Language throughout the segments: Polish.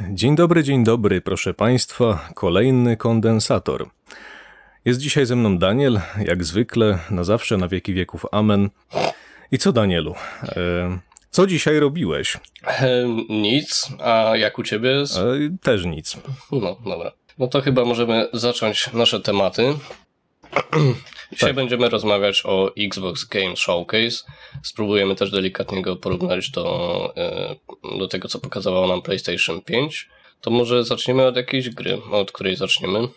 Dzień dobry, dzień dobry, proszę Państwa. Kolejny kondensator. Jest dzisiaj ze mną Daniel, jak zwykle, na zawsze, na wieki wieków. Amen. I co, Danielu? E, co dzisiaj robiłeś? E, nic, a jak u ciebie jest? E, też nic. No, dobra. No to chyba możemy zacząć nasze tematy. Dzisiaj tak. będziemy rozmawiać o Xbox Game Showcase. Spróbujemy też delikatnie go porównać do, e, do tego, co pokazywało nam PlayStation 5. To może zaczniemy od jakiejś gry, od której zaczniemy.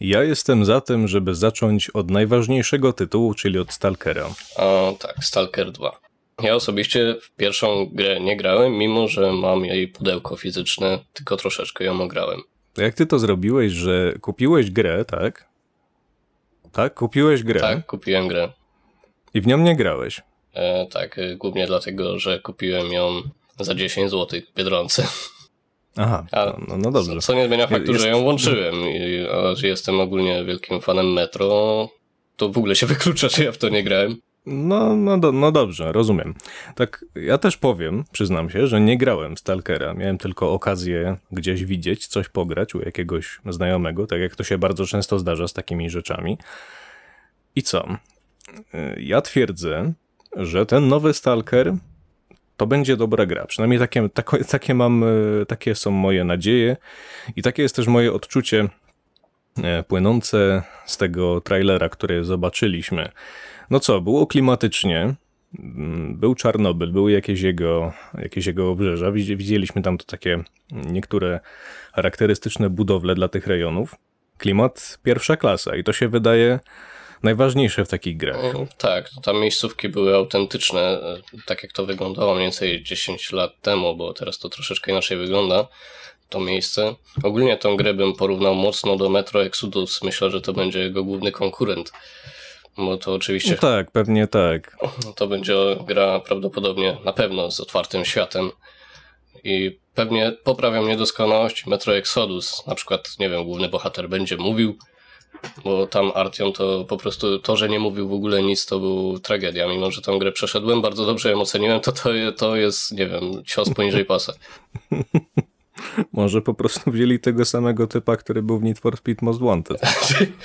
Ja jestem za tym, żeby zacząć od najważniejszego tytułu, czyli od Stalkera. A, tak, Stalker 2. Ja osobiście w pierwszą grę nie grałem, mimo że mam jej pudełko fizyczne, tylko troszeczkę ją ograłem. Jak ty to zrobiłeś, że kupiłeś grę, tak? Tak? Kupiłeś grę? Tak, kupiłem grę. I w nią nie grałeś? E, tak, e, głównie dlatego, że kupiłem ją za 10 zł w Biedronce. Aha, no, no dobrze. Co, co, nie zmienia faktu, Jest... że ją włączyłem, I, a że jestem ogólnie wielkim fanem Metro, to w ogóle się wyklucza, że ja w to nie grałem. No, no, do, no dobrze, rozumiem. Tak, ja też powiem, przyznam się, że nie grałem Stalkera. Miałem tylko okazję gdzieś widzieć, coś pograć u jakiegoś znajomego, tak jak to się bardzo często zdarza z takimi rzeczami. I co? Ja twierdzę, że ten nowy Stalker to będzie dobra gra. Przynajmniej takie, takie, takie mam, takie są moje nadzieje i takie jest też moje odczucie e, płynące z tego trailera, który zobaczyliśmy. No co, było klimatycznie, mm, był Czarnobyl, były jakieś jego, jakieś jego obrzeża. Widzieliśmy tam to takie niektóre charakterystyczne budowle dla tych rejonów. Klimat pierwsza klasa i to się wydaje najważniejsze w takich grach. Mm, tak, tam miejscówki były autentyczne, e, tak jak to wyglądało mniej więcej 10 lat temu, bo teraz to troszeczkę inaczej wygląda to miejsce. Ogólnie tą grę bym porównał mocno do Metro Exodus. Myślę, że to będzie jego główny konkurent. Bo to oczywiście. No tak, pewnie tak. To będzie gra prawdopodobnie na pewno z otwartym światem. I pewnie poprawiam niedoskonałości Metro Exodus. Na przykład, nie wiem, główny bohater będzie mówił, bo tam Artyom to po prostu to, że nie mówił w ogóle nic, to był tragedia. Mimo, że tą grę przeszedłem, bardzo dobrze ją oceniłem, to to, to jest, nie wiem, cios poniżej pasa. Może po prostu wzięli tego samego typa, który był w Need for Speed Most Wanted.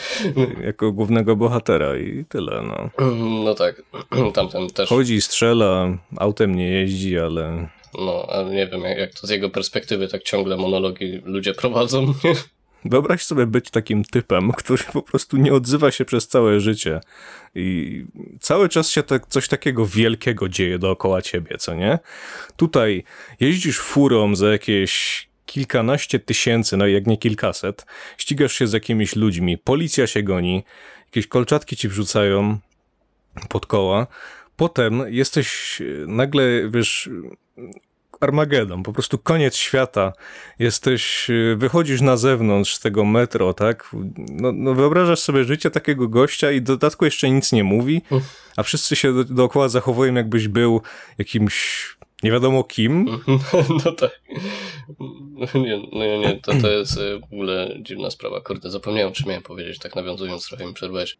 jako głównego bohatera i tyle, no. No tak, tamten też. Chodzi, strzela, autem nie jeździ, ale... No, ale nie wiem, jak, jak to z jego perspektywy tak ciągle monologi ludzie prowadzą. Wyobraź sobie być takim typem, który po prostu nie odzywa się przez całe życie i cały czas się tak, coś takiego wielkiego dzieje dookoła ciebie, co nie? Tutaj jeździsz furą za jakieś kilkanaście tysięcy, no jak nie kilkaset, ścigasz się z jakimiś ludźmi, policja się goni, jakieś kolczatki ci wrzucają pod koła, potem jesteś nagle, wiesz, Armagedon, po prostu koniec świata. Jesteś, y, wychodzisz na zewnątrz tego metro, tak? No, no wyobrażasz sobie życie takiego gościa i dodatku jeszcze nic nie mówi, a wszyscy się do, dookoła zachowują jakbyś był jakimś nie wiadomo kim. No tak. Nie, no nie, to, to jest y, w ogóle dziwna sprawa. Kurde, zapomniałem, czy miałem powiedzieć, tak nawiązując, trochę mi przerwałeś.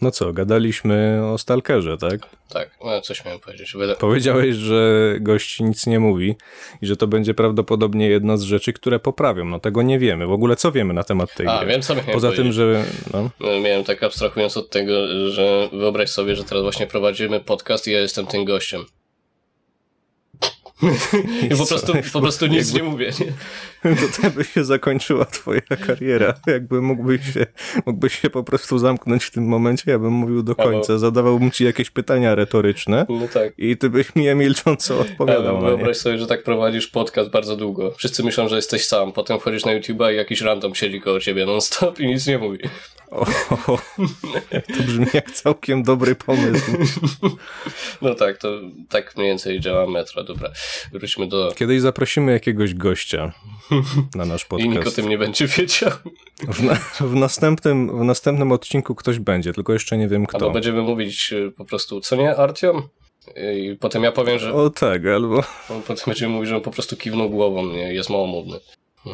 No co, gadaliśmy o Stalkerze, tak? Tak, no coś miałem powiedzieć. Powiedziałeś, że gość nic nie mówi i że to będzie prawdopodobnie jedna z rzeczy, które poprawią. No tego nie wiemy. W ogóle co wiemy na temat tej A, gry? wiem co miałem Poza powiedzieć. tym, że... No. no. Miałem tak abstrahując od tego, że wyobraź sobie, że teraz właśnie prowadzimy podcast i ja jestem tym gościem. I po prostu, po prostu nic jakby, nie mówię. Nie? To tak by się zakończyła twoja kariera. Jakby mógłbyś się, mógłbyś się po prostu zamknąć w tym momencie, ja bym mówił do końca. Albo... Zadawałbym ci jakieś pytania retoryczne no tak. i ty byś mi je milcząco odpowiadał. Ja wyobraź sobie, że tak prowadzisz podcast bardzo długo. Wszyscy myślą, że jesteś sam. Potem wchodzisz na YouTube'a i jakiś random siedzi koło ciebie non-stop i nic nie mówi. O, to brzmi jak całkiem dobry pomysł. No tak, to tak mniej więcej działa metro. Dobra, wróćmy do... Kiedyś zaprosimy jakiegoś gościa na nasz podcast. I nikt o tym nie będzie wiedział. W, na, w, następnym, w następnym odcinku ktoś będzie, tylko jeszcze nie wiem kto. Albo będziemy mówić y, po prostu, co nie, Artiom? I potem ja powiem, że... O tak, albo... Potem będziemy mówić, że on po prostu kiwnął głową, nie? jest małomówny. No.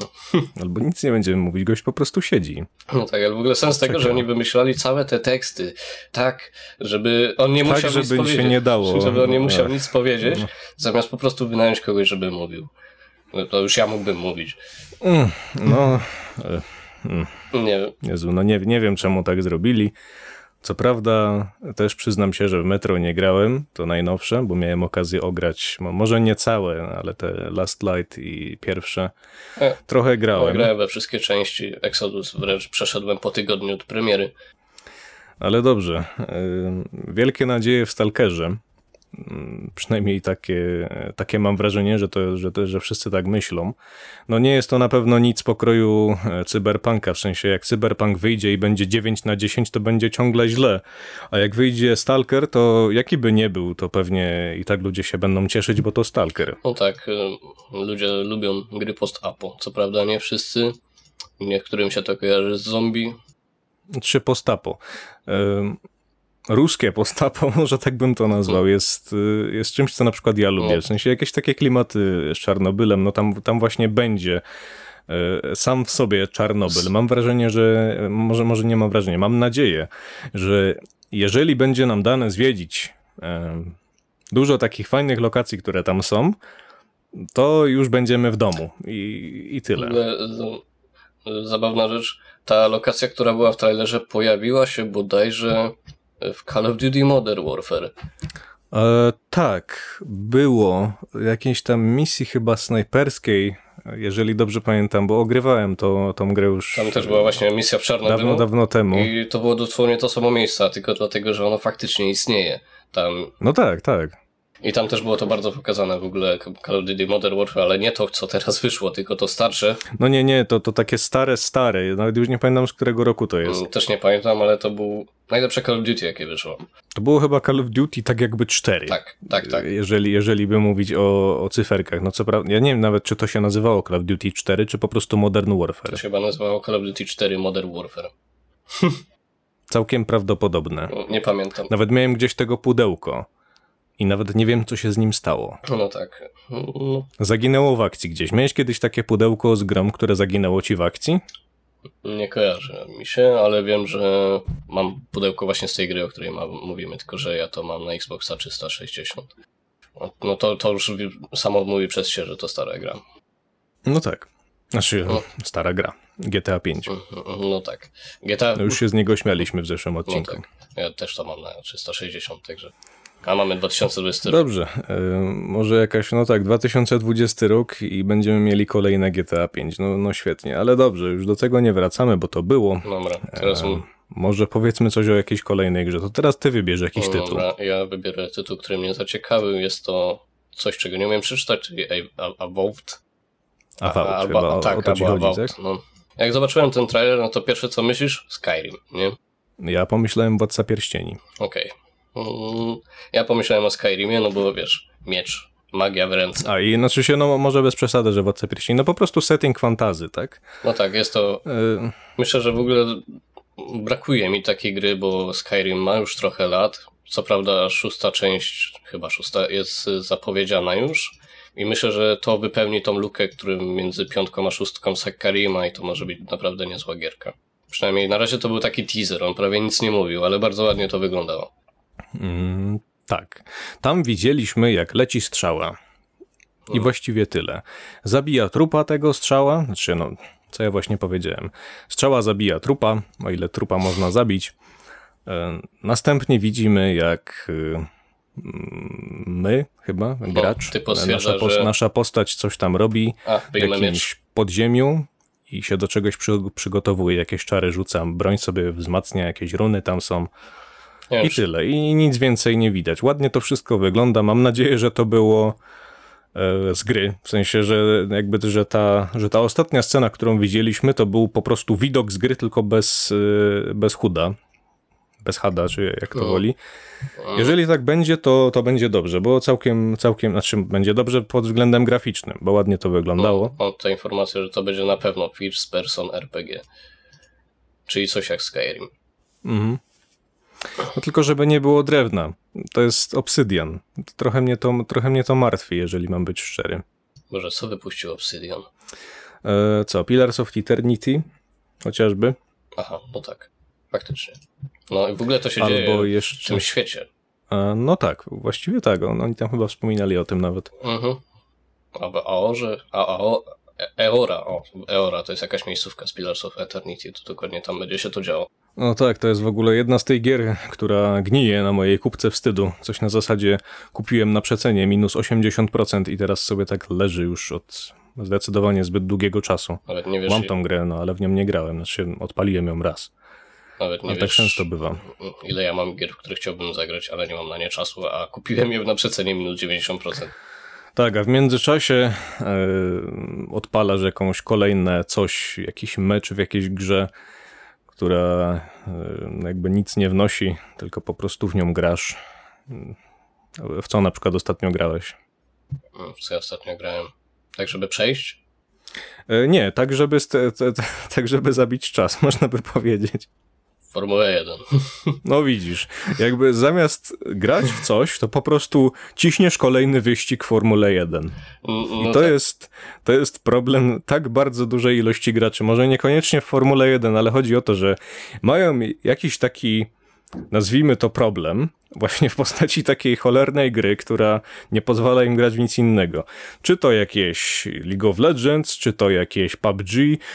Albo nic nie będziemy mówić, gość po prostu siedzi. No tak, ale w ogóle sens tego, że oni wymyślali całe te teksty tak, żeby on nie tak, musiał żeby nic się nie dało. Żeby on nie musiał nic powiedzieć, no. zamiast po prostu wynająć kogoś, żeby mówił. No To już ja mógłbym mówić. Mm, no, e, Nie wiem. Jezu, no nie, nie wiem czemu tak zrobili. Co prawda, też przyznam się, że w Metro nie grałem, to najnowsze, bo miałem okazję ograć, mo- może nie całe, ale te Last Light i pierwsze. E, Trochę No, grałem, grałem we wszystkie części. Exodus wręcz przeszedłem po tygodniu od premiery. ale dobrze. Wielkie nadzieje w Stalkerze. Ym, Przynajmniej takie, takie mam wrażenie, że, to, że, to, że wszyscy tak myślą. No nie jest to na pewno nic pokroju e, cyberpunka, w sensie jak cyberpunk wyjdzie i będzie 9 na 10, to będzie ciągle źle. A jak wyjdzie Stalker, to jaki by nie był, to pewnie i tak ludzie się będą cieszyć, bo to Stalker. No tak, y, ludzie lubią gry post-apo. Co prawda nie wszyscy. Niektórym się to kojarzy z zombie. Czy postapo. Ruskie postapo, może tak bym to nazwał, jest, y, jest czymś, co na przykład ja lubię. W sensie jakieś takie klimaty z Czarnobylem, no tam, tam właśnie będzie y, sam w sobie Czarnobyl. Mam wrażenie, że może, może nie mam wrażenia, mam nadzieję, że jeżeli będzie nam dane zwiedzić em, dużo takich fajnych lokacji, które tam są, to już będziemy w domu i, i tyle. zabawna rzecz. Ta lokacja, która była w trailerze, pojawiła się bodajże w Call of Duty Modern Warfare. E, tak, było jakiejś tam misji chyba snajperskiej, jeżeli dobrze pamiętam, bo ogrywałem to, tą grę już Tam też była właśnie misja w Czarnobylu. dawno, dawno temu. I to było dosłownie to samo miejsce, tylko dlatego, że ono faktycznie istnieje. Tam No tak, tak. I tam też było to bardzo pokazane w ogóle Call of Duty Modern Warfare, ale nie to, co teraz wyszło, tylko to starsze. No nie, nie, to, to takie stare, stare, nawet już nie pamiętam z którego roku to jest. Mm, Też nie pamiętam, ale to był najlepsze Call of Duty, jakie wyszło. To było chyba Call of Duty tak jakby 4. Tak, tak, tak. Jeżeli, jeżeli by mówić o, o cyferkach. No co prawda, ja nie wiem nawet, czy to się nazywało Call of Duty 4, czy po prostu Modern Warfare. To się chyba nazywało Call of Duty 4 Modern Warfare. Całkiem prawdopodobne. No, Nie pamiętam. Nawet miałem gdzieś tego pudełko. I nawet nie wiem, co się z nim stało. No tak. No, Zaginęło w akcji gdzieś. Miałeś kiedyś takie pudełko z grom, które zaginęło ci w akcji? nie kojarzy mi się, ale wiem, że mam pudełko właśnie z tej gry, o której ma, mówimy, tylko że ja to mam na Xboxa 360. No, No to, to już samo mówi przez się, że to stara gra. No tak. Znaczy, No. stara gra. GTA 5. No tak. GTA... Już się z niego śmialiśmy w zeszłym No odcinku. tak. Ja też to mam na 360, także. A mamy 2020 rok. Dobrze, y, może jakaś, no tak, 2020 rok i będziemy mieli kolejne GTA 5. No, no świetnie, ale dobrze, już do tego nie wracamy, bo to było. Dobra, teraz E, może powiedzmy coś o jakiejś kolejnej grze. To teraz ty wybierz jakiś no, tytuł. dobra, ja wybiorę tytuł, który mnie zaciekawił. Jest to coś, czego nie umiem przeczytać, czyli Avowed. Avowed, chyba o, tak, o to ci albo chodzi, Avowed, tak? No. Jak zobaczyłem ten trailer, no to pierwsze co myślisz? Skyrim, nie? Ja pomyślałem Władca Pierścieni. Okej. Mm, Ja pomyślałem o Skyrimie, no bo wiesz, miecz, magia w ręce. A i znaczy się, no może bez przesady, że Władca Pierścieni, no po prostu setting fantazy, tak? No tak, jest to Y, Myślę, że w ogóle brakuje mi takiej gry, bo Skyrim ma już trochę lat. Co prawda szósta część, chyba szósta, jest zapowiedziana już. I myślę, że to wypełni tą lukę, którym między piątką a szóstką Skyrima i to może być naprawdę niezła gierka. Przynajmniej na razie to był taki teaser, on prawie nic nie mówił, ale bardzo ładnie to wyglądało. Mm, tak. Tam widzieliśmy, jak leci strzała. I właściwie tyle. Zabija trupa tego strzała, znaczy no, co ja właśnie powiedziałem. Strzała zabija trupa, o ile trupa można zabić. E, Następnie widzimy, jak y, mm, my, chyba, gracz, ty potwierdza, nasza, że- nasza postać coś tam robi A, w wyjmę miecz. jakimś podziemiu i się do czegoś przy, przygotowuje, jakieś czary rzucam, broń sobie wzmacnia, jakieś runy tam są. Nie I tyle. I nic więcej nie widać. Ładnie to wszystko wygląda. Mam nadzieję, że to było e, z gry. W sensie, że jakby, że ta, że ta ostatnia scena, którą widzieliśmy, to był po prostu widok z gry, tylko bez, e, bez chuda. Bez hada, czy jak to No. woli. Jeżeli tak będzie, to, to będzie dobrze, bo całkiem, całkiem, znaczy będzie dobrze pod względem graficznym, bo ładnie to wyglądało. Mam tutaj informację, że to będzie na pewno First Person RPG. Czyli coś jak Skyrim. Mhm. No tylko żeby nie było drewna. To jest obsydian. Trochę mnie to, trochę mnie to martwi, jeżeli mam być szczery. Może co wypuścił Obsidian? E, co, Pillars of Eternity chociażby? Aha, no tak. Faktycznie. No i w ogóle to się Albo dzieje w jeszcze... tym świecie. E, no tak, właściwie tak, on, oni tam chyba wspominali o tym nawet. Mhm. A w Aorze, a E- Eora, o, Eora to jest jakaś miejscówka z Pillars of Eternity, to dokładnie tam będzie się to działo. No tak, to jest w ogóle jedna z tych gier, która gnije na mojej kupce wstydu. Coś na zasadzie kupiłem na przecenie minus 80% i teraz sobie tak leży już od zdecydowanie zbyt długiego czasu. Nawet nie wiesz, Mam tą grę, no ale w nią nie grałem, znaczy odpaliłem ją raz. nawet nie Ale tak wiesz często bywa. ile ja mam gier, w których chciałbym zagrać, ale nie mam na nie czasu, a kupiłem je na przecenie minus 90%. Tak, a w międzyczasie e, odpalasz jakąś kolejne coś, jakiś mecz w jakiejś grze, która e, jakby nic nie wnosi, tylko po prostu w nią grasz. W co na przykład ostatnio grałeś? W co ja ostatnio grałem. Tak, żeby przejść? E, Nie, tak żeby, tak żeby zabić czas, można by powiedzieć. Formułę 1. No widzisz, jakby zamiast grać w coś, to po prostu ciśniesz kolejny wyścig Formule 1. No I to, tak. jest, to jest problem tak bardzo dużej ilości graczy. Może niekoniecznie w Formule 1, ale chodzi o to, że mają jakiś taki, nazwijmy to problem, właśnie w postaci takiej cholernej gry, która nie pozwala im grać w nic innego. Czy to jakieś League of Legends, czy to jakieś PUBG,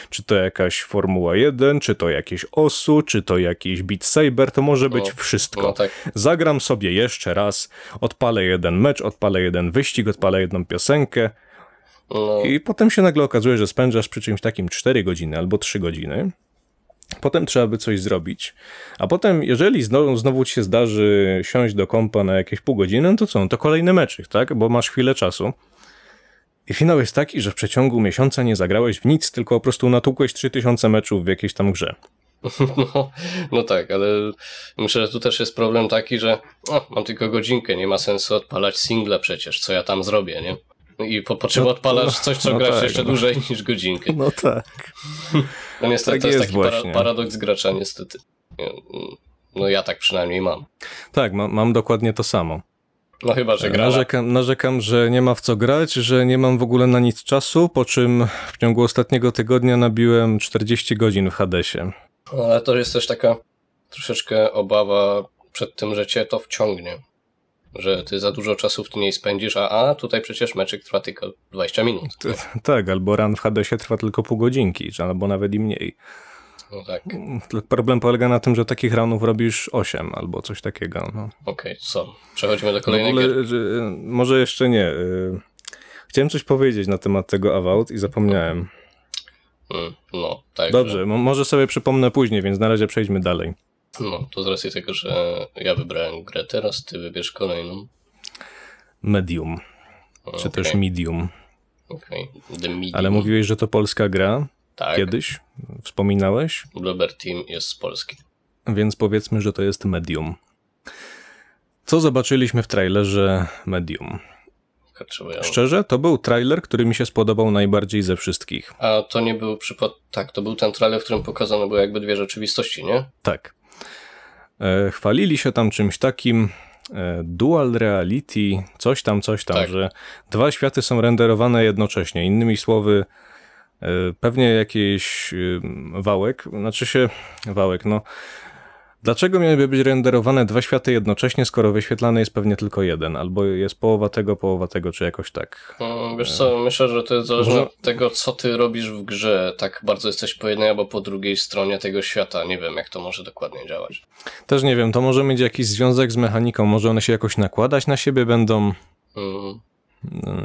czy to jakaś Formuła 1, czy to jakieś OSU, czy to jakiś Beat Saber, to może być No, wszystko. Tak. Zagram sobie jeszcze raz, odpalę jeden mecz, odpalę jeden wyścig, odpalę jedną piosenkę No, i potem się nagle okazuje, że spędzasz przy czymś takim 4 godziny albo 3 godziny. Potem trzeba by coś zrobić. A potem, jeżeli znowu, znowu ci się zdarzy siąść do kompa na jakieś pół godziny, no to co? No to kolejny meczyk, tak? Bo masz chwilę czasu. I finał jest taki, że w przeciągu miesiąca nie zagrałeś w nic, tylko po prostu natłukłeś 3000 meczów w jakiejś tam grze. no, no tak, ale myślę, że tu też jest problem taki, że o, mam tylko godzinkę, nie ma sensu odpalać single przecież, co ja tam zrobię, nie? I po, po czym No, odpalasz no, coś, co no grasz tak, jeszcze no. dłużej niż godzinkę. No tak. No niestety tak to jest jest taki para, paradoks gracza, niestety. Nie, No ja tak przynajmniej mam. Tak, ma, mam dokładnie to samo. No chyba, że gra. Narzekam, narzekam, że nie ma w co grać, że nie mam w ogóle na nic czasu, po czym w ciągu ostatniego tygodnia nabiłem 40 godzin w Hadesie. No, Ale to jest też taka troszeczkę obawa przed tym, że cię to wciągnie. Że ty za dużo czasu w tym nie spędzisz, a, a tutaj przecież meczyk trwa tylko 20 minut. T- Tak, albo run w Hadesie trwa tylko pół godzinki, czy albo nawet i mniej. No tak, Problem polega na tym, że takich runów robisz 8 albo coś takiego. No. okej, co? Przechodzimy do ogóle, gry. że, może jeszcze nie. y, Chciałem coś powiedzieć na temat tego Avowed i zapomniałem. Mm, No, tak. Dobrze, mo- może sobie przypomnę później, więc na razie przejdźmy dalej. No, to z racji tego, że ja wybrałem grę teraz, ty wybierz kolejną. Medium, czy też Medium. okej. The Medium. Ale mówiłeś, że to polska gra tak, kiedyś? Wspominałeś? Bloober Team jest z Polski. Więc powiedzmy, że to jest Medium. Co zobaczyliśmy w trailerze Medium? Szczerze, to był trailer, który mi się spodobał najbardziej ze wszystkich. A to nie był przypad... Tak, to był ten trailer, w którym pokazane były jakby dwie rzeczywistości, nie? Tak. E, chwalili się tam czymś takim e, dual reality, coś tam, coś tam, Tak. że dwa światy są renderowane jednocześnie. Innymi słowy, e, pewnie jakiś wałek, znaczy się wałek, no. Dlaczego miałyby być renderowane dwa światy jednocześnie, skoro wyświetlany jest pewnie tylko jeden? Albo jest połowa tego, połowa tego, czy jakoś tak. No, wiesz co, myślę, że to jest zależne Może- od tego, co ty robisz w grze. Tak bardzo jesteś po jednej albo po drugiej stronie tego świata. Nie wiem, jak to może dokładnie działać. Też nie wiem, to może mieć jakiś związek z mechaniką, może one się jakoś nakładać na siebie będą. Mm,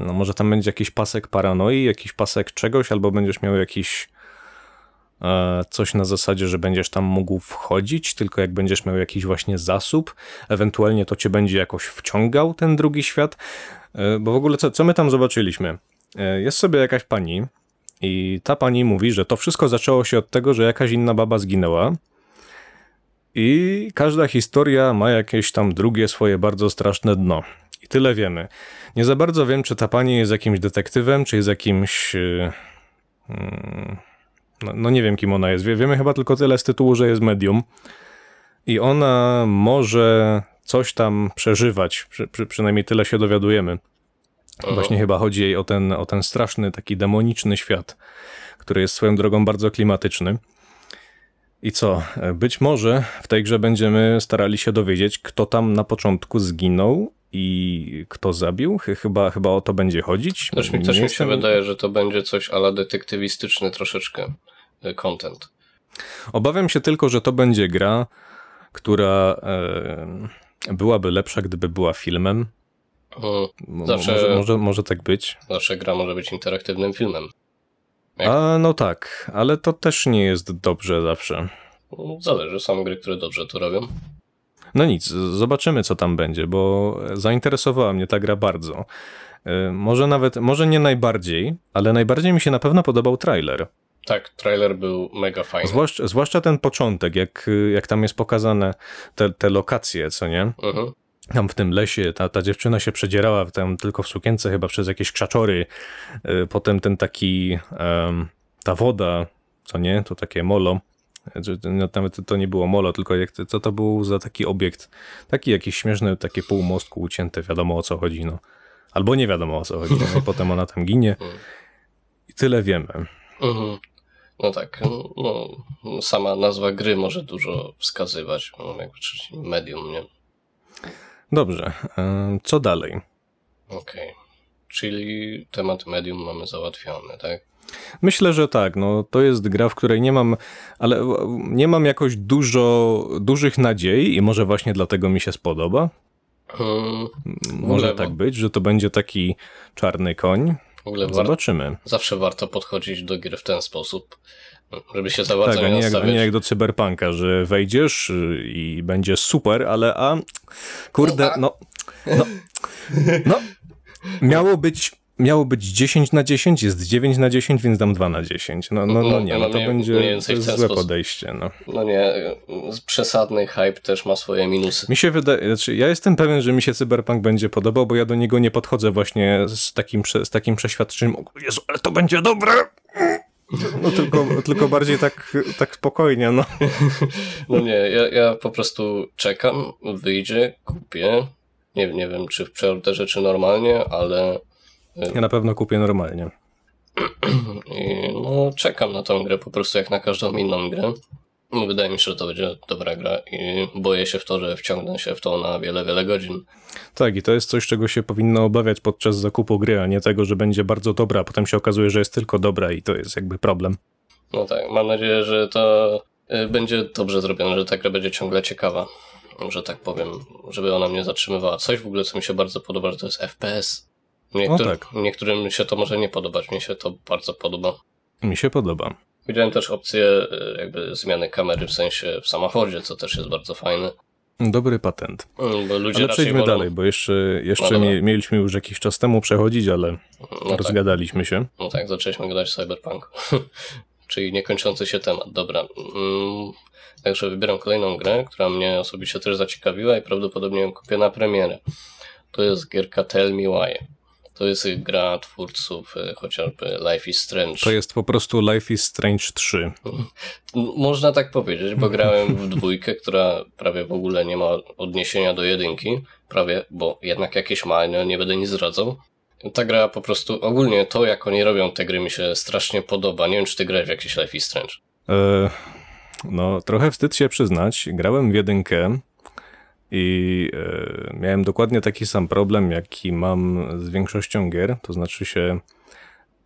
No może tam będzie jakiś pasek paranoi, jakiś pasek czegoś, albo będziesz miał jakiś coś na zasadzie, że będziesz tam mógł wchodzić, tylko jak będziesz miał jakiś właśnie zasób, ewentualnie to cię będzie jakoś wciągał ten drugi świat. E, bo w ogóle co, co my tam zobaczyliśmy? E, jest sobie jakaś pani i ta pani mówi, że to wszystko zaczęło się od tego, że jakaś inna baba zginęła. I każda historia ma jakieś tam drugie swoje bardzo straszne dno. I tyle wiemy. Nie za bardzo wiem, czy ta pani jest jakimś detektywem, czy jest jakimś. yy, mm, No, no nie wiem, kim ona jest. Wie- Wiemy chyba tylko tyle z tytułu, że jest medium. I ona może coś tam przeżywać. Przy, przy, przynajmniej tyle się dowiadujemy. aha. Właśnie chyba chodzi jej o ten, o ten straszny, taki demoniczny świat, który jest swoją drogą bardzo klimatyczny. I co? Być może w tej grze będziemy starali się dowiedzieć, kto tam na początku zginął i kto zabił. Ch- Chyba, chyba o to będzie chodzić. Też mi, też mi się wydaje, że to będzie coś ala detektywistyczny troszeczkę content. Obawiam się tylko, że to będzie gra, która e, byłaby lepsza, gdyby była filmem. Zawsze- Może, może, może tak być. Zawsze gra może być interaktywnym filmem. Jak- A no tak, ale to też nie jest dobrze zawsze. Mm, Zależy, są gry, które dobrze to robią. No nic, zobaczymy co tam będzie, bo zainteresowała mnie ta gra bardzo. E, Może nawet, może nie najbardziej, ale najbardziej mi się na pewno podobał trailer. Tak, trailer był mega fajny. Zwłaszcza, zwłaszcza ten początek, jak, jak tam jest pokazane te, te lokacje, co nie? Mhm. Tam w tym lesie ta, ta dziewczyna się przedzierała tam tylko w sukience chyba przez jakieś krzaczory. Y, Potem ten taki, em, ta woda, co nie? To takie molo. No, Nawet to nie było molo, tylko jak, co to był za taki obiekt? Taki jakiś śmieszny, takie pół mostku ucięte, wiadomo o co chodzi, no. Albo nie wiadomo o co chodzi, no i potem ona tam ginie. I tyle wiemy. Mhm. No tak, no, sama nazwa gry może dużo wskazywać, no, jakby medium, nie? Dobrze, em, co dalej? Okej. Czyli temat medium mamy załatwiony, tak? Myślę, że tak. No, to jest gra, w której nie mam, ale nie mam jakoś dużo, dużych nadziei i może właśnie dlatego mi się spodoba. Hmm, Może tak być, że to będzie taki czarny koń. W ogóle war- Zobaczymy. zawsze warto podchodzić do gier w ten sposób, żeby się za bardzo Tak, a nie nie, jak, a nie jak do cyberpunka, że wejdziesz y, i będzie super, ale a kurde, no, no, no, miało być, miało być 10 na 10, jest 9 na 10, więc dam 2 na 10. No, no, no No, nie, no no to będzie to złe sposób. podejście, no. No nie, przesadny hype też ma swoje minusy. Mi się wydaje, znaczy ja jestem pewien, że mi się Cyberpunk będzie podobał, bo ja do niego nie podchodzę właśnie z takim, z takim przeświadczeniem, Jezu, ale to będzie dobre! No tylko, tylko bardziej tak, tak spokojnie, no. No nie, ja, ja po prostu czekam, wyjdzie, kupię. Nie, nie wiem, czy w preorderze, czy normalnie, ale Ja na pewno kupię normalnie. i, no, czekam na tą grę po prostu jak na każdą inną grę. Wydaje mi się, że to będzie dobra gra i boję się w to, że wciągnę się w to na wiele, wiele godzin. Tak, i to jest coś, czego się powinno obawiać podczas zakupu gry, a nie tego, że będzie bardzo dobra, a potem się okazuje, że jest tylko dobra i to jest jakby problem. No tak, mam nadzieję, że to y, będzie dobrze zrobione, że ta gra będzie ciągle ciekawa, że tak powiem, żeby ona mnie zatrzymywała. Coś w ogóle, co mi się bardzo podoba, że to jest FPS. Niektóry, O tak. Niektórym się to może nie podobać, mnie się to bardzo podoba. Mi się podoba. Widziałem też opcję y, jakby zmiany kamery w sensie w samochodzie, co też jest bardzo fajne. Dobry patent. Mm, Ale przejdźmy wolą, dalej, bo jeszcze, jeszcze No mieliśmy już jakiś czas temu przechodzić, ale No tak, rozgadaliśmy się. no tak, zaczęliśmy gadać o Cyberpunk. Czyli niekończący się temat. Dobra. Mm, Także wybieram kolejną grę, która mnie osobiście też zaciekawiła i prawdopodobnie ją kupię na premierę. To jest gierka Tell Me Why. To jest gra twórców y, chociażby Life is Strange. To jest po prostu Life is Strange 3. M- Można tak powiedzieć, bo grałem w dwójkę, która prawie w ogóle nie ma odniesienia do jedynki. Prawie, bo jednak jakieś ma, no nie będę nic zdradzał. Ta gra po prostu, ogólnie to jak oni robią te gry mi się strasznie podoba. Nie wiem, czy ty grałeś w jakiś Life is Strange. E, no, trochę wstyd się przyznać. Grałem w jedynkę i e, miałem dokładnie taki sam problem, jaki mam z większością gier. To znaczy się,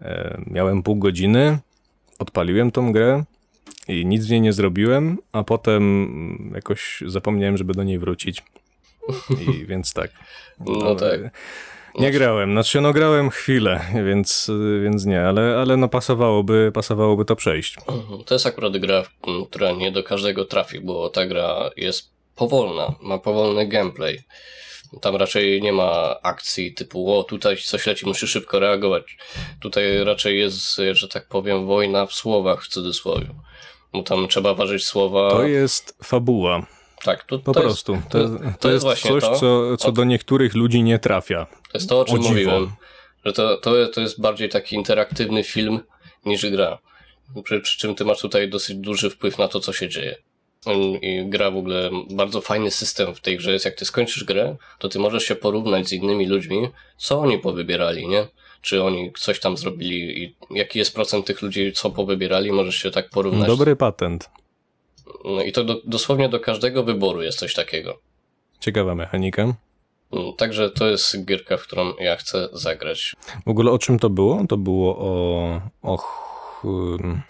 e, miałem pół godziny, odpaliłem tą grę i nic w niej nie zrobiłem, a potem mm, jakoś zapomniałem, żeby do niej wrócić. I więc tak. No tak. Nie grałem, znaczy no grałem chwilę, więc, więc nie, ale, ale no pasowałoby, pasowałoby to przejść. Mhm. To jest akurat gra, która nie do każdego trafi, bo ta gra jest powolna, ma powolny gameplay. Tam raczej nie ma akcji typu, o tutaj coś leci, musisz szybko reagować. Tutaj raczej jest, że tak powiem, wojna w słowach w cudzysłowie. Bo tam trzeba ważyć słowa. To jest fabuła, tak, to, po to prostu. Jest, to, to, jest właśnie coś, to. co, co do niektórych ludzi nie trafia. To jest to, o czym O mówiłem. Że to, to, to jest bardziej taki interaktywny film niż gra. Przy, przy czym ty masz tutaj dosyć duży wpływ na to, co się dzieje. I gra w ogóle, bardzo fajny system w tej grze jest, jak ty skończysz grę, to ty możesz się porównać z innymi ludźmi, co oni powybierali, nie? Czy oni coś tam zrobili i jaki jest procent tych ludzi, co powybierali, możesz się tak porównać. Dobry patent. No i to do, dosłownie do każdego wyboru jest coś takiego. Ciekawa mechanika. Mm, Także to jest gierka, w którą ja chcę zagrać. W ogóle o czym to było? To było o, o,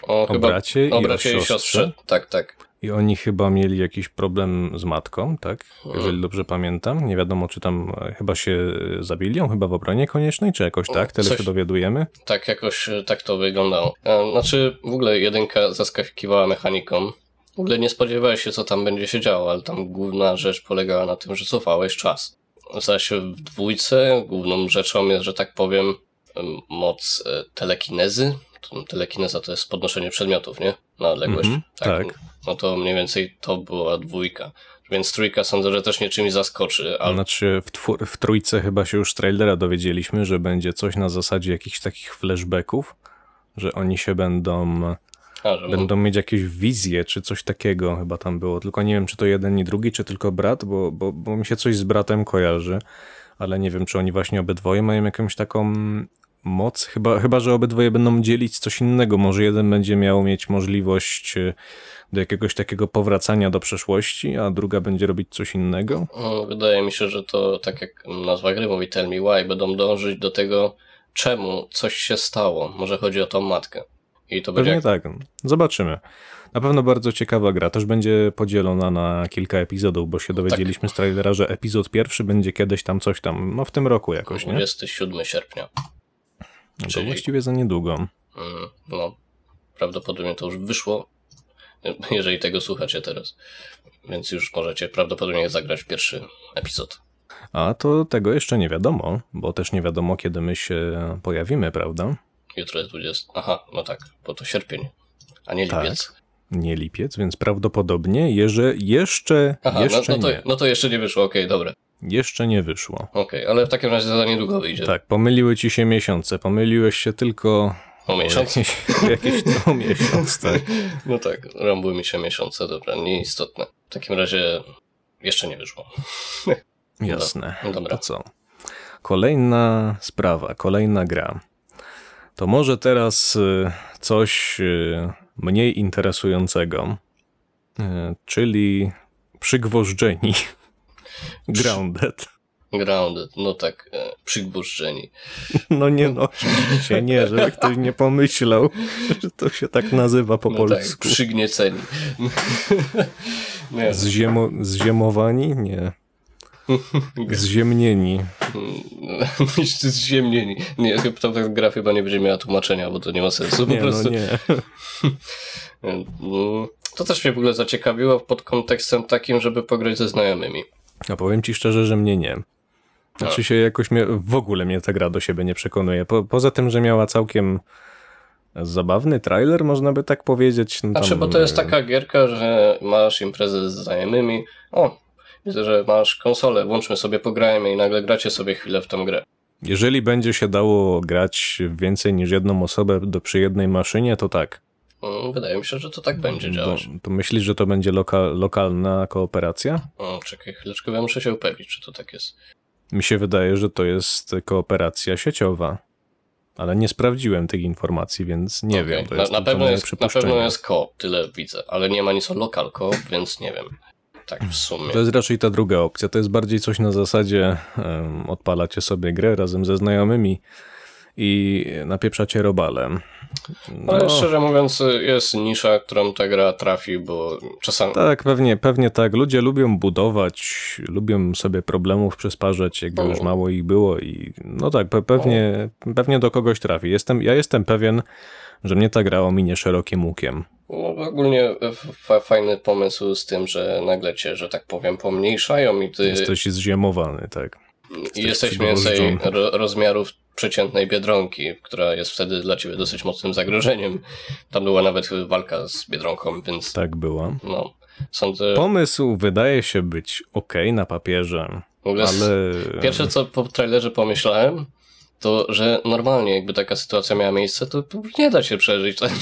O, o bracie o i bracie o i siostrze. siostrze. Tak, tak. I oni chyba mieli jakiś problem z matką, tak? Jeżeli dobrze pamiętam. Nie wiadomo, czy tam e, chyba się zabili, chyba w obronie koniecznej, czy jakoś tak? Tyle Coś- się dowiadujemy. Tak, jakoś e, tak to wyglądało. E, Znaczy, w ogóle jedynka zaskakiwała mechaniką. W ogóle nie spodziewałeś się, co tam będzie się działo, ale tam główna rzecz polegała na tym, że cofałeś czas. Zaś w dwójce główną rzeczą jest, że tak powiem, em, moc telekinezy. Telekineza to jest podnoszenie przedmiotów, nie? Na odległość. Mhm, tak. No to mniej więcej to była dwójka. Więc trójka sądzę, że też mnie czymś zaskoczy, ale Znaczy w, twór- w trójce chyba się już z trailera dowiedzieliśmy, że będzie coś na zasadzie jakichś takich flashbacków, że oni się będą, a, że będą mieć jakieś wizje, czy coś takiego chyba tam było. Tylko nie wiem, czy to jeden i drugi, czy tylko brat, bo, bo, bo mi się coś z bratem kojarzy, ale nie wiem, czy oni właśnie obydwoje mają jakąś taką moc. Chyba, chyba że obydwoje będą dzielić coś innego. Może jeden będzie miał mieć możliwość e, do jakiegoś takiego powracania do przeszłości, a druga będzie robić coś innego. Wydaje mi się, że to tak jak nazwa gry mówi Tell Me Why, będą dążyć do tego, czemu coś się stało. Może chodzi o tą matkę. I to będzie Pewnie jak... tak. Zobaczymy. Na pewno bardzo ciekawa gra. Też będzie podzielona na kilka epizodów, bo się dowiedzieliśmy z trailera, że epizod pierwszy będzie kiedyś tam coś tam, no w tym roku jakoś, nie? 27 sierpnia. No to czyli- właściwie za niedługo. Mm, No, prawdopodobnie to już wyszło, jeżeli tego słuchacie teraz. Więc już możecie prawdopodobnie zagrać pierwszy epizod. A to tego jeszcze nie wiadomo, bo też nie wiadomo, kiedy my się pojawimy, prawda? Jutro jest 20. Aha, no tak, bo to sierpień, a nie Tak. lipiec. Nie lipiec, więc prawdopodobnie jeże, jeszcze, Aha, no, jeszcze no, to, nie. no to jeszcze nie wyszło, okej, dobra. Jeszcze nie wyszło. Okej, ale w takim razie za niedługo wyjdzie. Tak, pomyliły ci się miesiące. Pomyliłeś się tylko O miesiąc? jakiś, jakiś to miesiąc, tak. No tak, rąbły mi się miesiące, dobra, nieistotne. W takim razie jeszcze nie wyszło. Jasne. No, dobra. To co? Kolejna sprawa, kolejna gra. To może teraz y, coś y, mniej interesującego, y, czyli przygwożdżeni. Grounded. Grounded, no tak, e, przygłuszczeni. No nie no, oczywiście nie, żeby ktoś nie pomyślał, że to się tak nazywa po No tak, polsku. przygnieceni. nie, Zziemo, zziemowani? Nie. Zziemnieni. zziemnieni. Nie, ta gra chyba nie będzie miała tłumaczenia, bo to nie ma sensu po Nie, no prostu. nie. Mm, To też mnie w ogóle zaciekawiło pod kontekstem takim, żeby pograć ze znajomymi. A powiem ci szczerze, że mnie nie. Znaczy się jakoś mnie, w ogóle mnie ta gra do siebie nie przekonuje. Po, poza tym, że miała całkiem zabawny trailer, można by tak powiedzieć. No Znaczy, tam, bo to jest taka gierka, że masz imprezę z znajomymi. O, widzę, że masz konsolę, włączmy sobie, pograjmy i nagle gracie sobie chwilę w tą grę. Jeżeli będzie się dało grać więcej niż jedną osobę do, przy jednej maszynie, to tak. Wydaje mi się, że to tak będzie działać. to myślisz, że to będzie loka, lokalna kooperacja? O, czekaj chwileczkę, ja muszę się upewnić, czy to tak jest. Mi się wydaje, że to jest kooperacja sieciowa. Ale nie sprawdziłem tych informacji, więc nie Okej, wiem. To na, jest na, pewno jest, na pewno jest koop, tyle widzę, ale nie ma nic o local koop, więc nie wiem. Tak w sumie. To jest raczej ta druga opcja. To jest bardziej coś na zasadzie um, odpalacie sobie grę razem ze znajomymi i napieprzacie robalem. Ale No, szczerze mówiąc, jest nisza, którą ta gra trafi, bo czasami. tak, pewnie, pewnie tak. Ludzie lubią budować, lubią sobie problemów przysparzać, jakby O. już mało ich było i no tak, pe pewnie, pewnie do kogoś trafi. Jestem, ja jestem pewien, że mnie ta gra ominie szerokim łukiem. No, ogólnie fa- fajny pomysł z tym, że nagle cię, że tak powiem, pomniejszają i ty Jesteś zziemowany, tak. i jesteś mniej więcej ro, rozmiarów przeciętnej biedronki, która jest wtedy dla ciebie dosyć mocnym zagrożeniem. Tam była nawet walka z biedronką, więc Tak była. no, sądzę. Pomysł wydaje się być ok na papierze, W ogóle ale... Pierwsze, co po trailerze pomyślałem, to, że normalnie jakby taka sytuacja miała miejsce, to, nie da się przeżyć. Tak?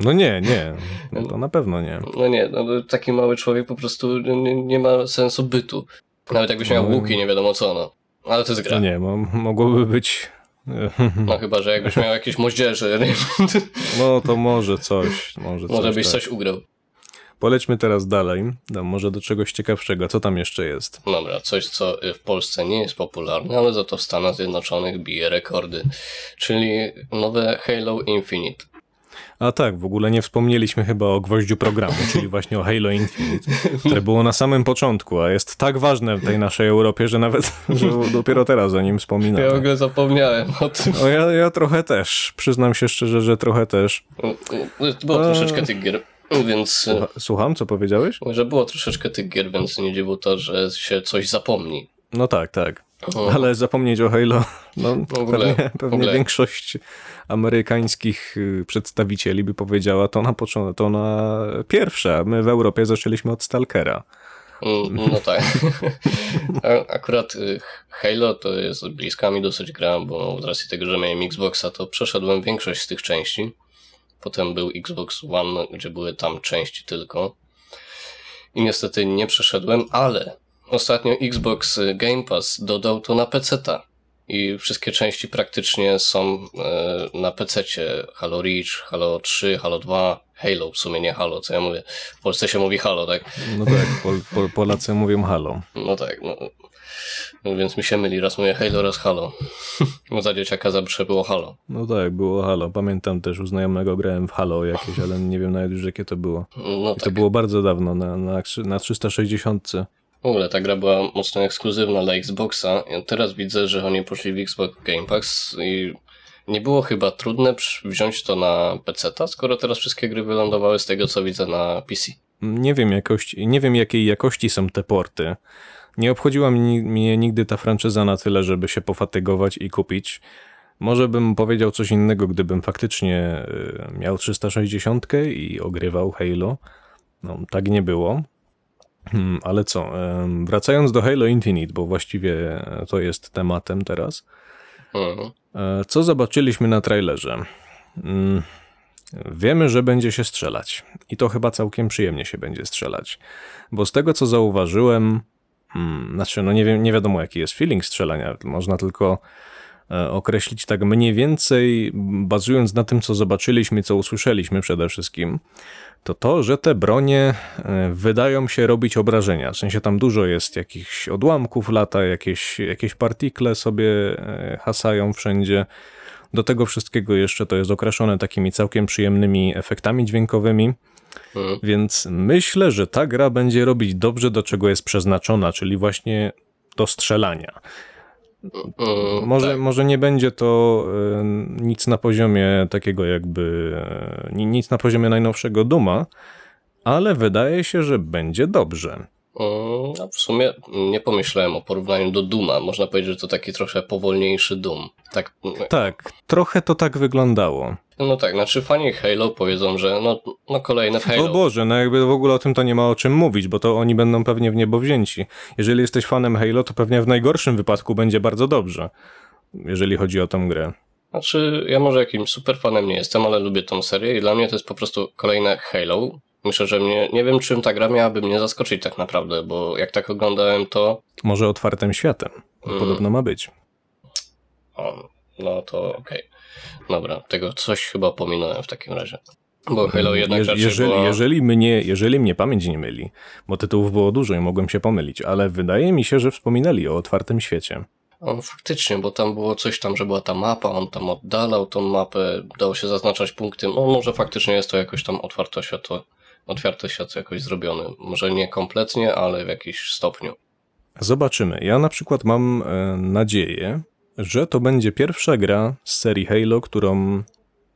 No nie, nie. No to na pewno nie. No nie, no, taki mały człowiek po prostu nie, nie ma sensu bytu. Nawet jakbyś miał No. łuki, nie wiadomo co, no. Ale to jest gra. No nie, mo mogłoby być... No chyba, że jakbyś miał jakieś moździerze? No to może coś, może coś. może byś tak. coś ugrał. polećmy teraz dalej. No, może do czegoś ciekawszego. Co tam jeszcze jest? Dobra, coś co w Polsce nie jest popularne, ale za to w Stanach Zjednoczonych bije rekordy, czyli nowe Halo Infinite. A tak, w ogóle nie wspomnieliśmy chyba o gwoździu programu, czyli właśnie o Halo Infinite, które było na samym początku, a jest tak ważne w tej naszej Europie, że nawet że dopiero teraz o nim Ja w wspominamy. ogóle zapomniałem o tym. O, ja, ja trochę też, przyznam się szczerze, że trochę też. Było A. troszeczkę tych gier, więc... Słucha- Słucham, co powiedziałeś? Że było troszeczkę tych gier, więc nie dziwu to, że się coś zapomni. No tak, tak. O, Ale zapomnieć o Halo, no ogóle- pewnie, pewnie większość amerykańskich y, przedstawicieli by powiedziała to na początku, to na pierwsze, my w Europie zaczęliśmy od Stalkera. Mm, No tak. Akurat y, Halo to jest bliska mi dosyć gra, bo z racji tego, że miałem Xboxa, to przeszedłem większość z tych części. Potem był Xbox One, gdzie były tam części tylko. I niestety nie przeszedłem, ale ostatnio Xbox Game Pass dodał to na PC-ta. I wszystkie części praktycznie są e, na PC-cie. Halo Reach, Halo 3, Halo 2, Halo, w sumie nie Halo, co ja mówię. W Polsce się mówi Halo, tak? No tak, Pol, Pol, Polacy mówią Halo. No tak, no. no więc mi się myli, raz mówię Halo, raz Halo. Bo za dzieciaka zawsze było Halo. No tak, było Halo. Pamiętam też u znajomego grałem w Halo jakieś, ale nie wiem nawet już jakie to było. No I to tak. było bardzo dawno, na, na, na 360. W ogóle ta gra była mocno ekskluzywna dla Xboxa. Teraz widzę, że oni poszli w Xbox Game Pass i nie było chyba trudne wziąć to na PC, skoro teraz wszystkie gry wylądowały z tego, co widzę na PC. Nie wiem, jakości, nie wiem jakiej jakości są te porty. Nie obchodziła mnie, mnie nigdy ta franczyza na tyle, żeby się pofatygować i kupić. Może bym powiedział coś innego, gdybym faktycznie y, miał 360 i ogrywał Halo. No, tak nie było. Hmm, ale co, wracając do Halo Infinite, bo właściwie to jest tematem teraz. E, Co zobaczyliśmy na trailerze? Mm, Wiemy, że będzie się strzelać. I to chyba całkiem przyjemnie się będzie strzelać. Bo z tego, co zauważyłem, mm, znaczy, no nie, wiem, nie wiadomo, jaki jest feeling strzelania. Można tylko e, określić tak mniej więcej, bazując na tym, co zobaczyliśmy, co usłyszeliśmy przede wszystkim, to to, że te bronie e, wydają się robić obrażenia. W sensie tam dużo jest jakichś odłamków lata, jakieś, jakieś partikle sobie e, hasają wszędzie. Do tego wszystkiego jeszcze to jest okraszone takimi całkiem przyjemnymi efektami dźwiękowymi. Mhm. Więc myślę, że ta gra będzie robić dobrze, do czego jest przeznaczona, czyli właśnie do strzelania. Może, tak. może nie będzie to e, nic na poziomie takiego jakby, e, ni- nic na poziomie najnowszego Duma, ale wydaje się, że będzie dobrze. Mm, A w sumie nie pomyślałem o porównaniu do Duma. Można powiedzieć, że to taki trochę powolniejszy Doom. Tak, Tak, trochę to tak wyglądało. no tak, znaczy fani Halo powiedzą, że no, no kolejne Halo. O Boże, no jakby w ogóle o tym to nie ma o czym mówić, bo to oni będą pewnie w niebo wzięci. Jeżeli jesteś fanem Halo, to pewnie w najgorszym wypadku będzie bardzo dobrze, jeżeli chodzi o tę grę. Znaczy, ja może jakimś super fanem nie jestem, ale lubię tą serię i dla mnie to jest po prostu kolejne Halo. Myślę, że mnie, nie wiem czym ta gra miałaby mnie zaskoczyć tak naprawdę, bo jak tak oglądałem to, Może otwartym światem. Mm. Podobno ma być. o, no to okej. Dobra, tego coś chyba pominąłem w takim razie. Bo Halo jednak Je- jeżeli, była... jeżeli, mnie, jeżeli mnie pamięć nie myli, bo tytułów było dużo i mogłem się pomylić, ale wydaje mi się, że wspominali o otwartym świecie. O, faktycznie, bo tam było coś tam, że była ta mapa, on tam oddalał tą mapę, dało się zaznaczać punkty. No może faktycznie jest to jakoś tam otwarte światło, otwarte światło jakoś zrobione. Może nie kompletnie, ale w jakiś stopniu. Zobaczymy. Ja na przykład mam e, nadzieję, że to będzie pierwsza gra z serii Halo, którą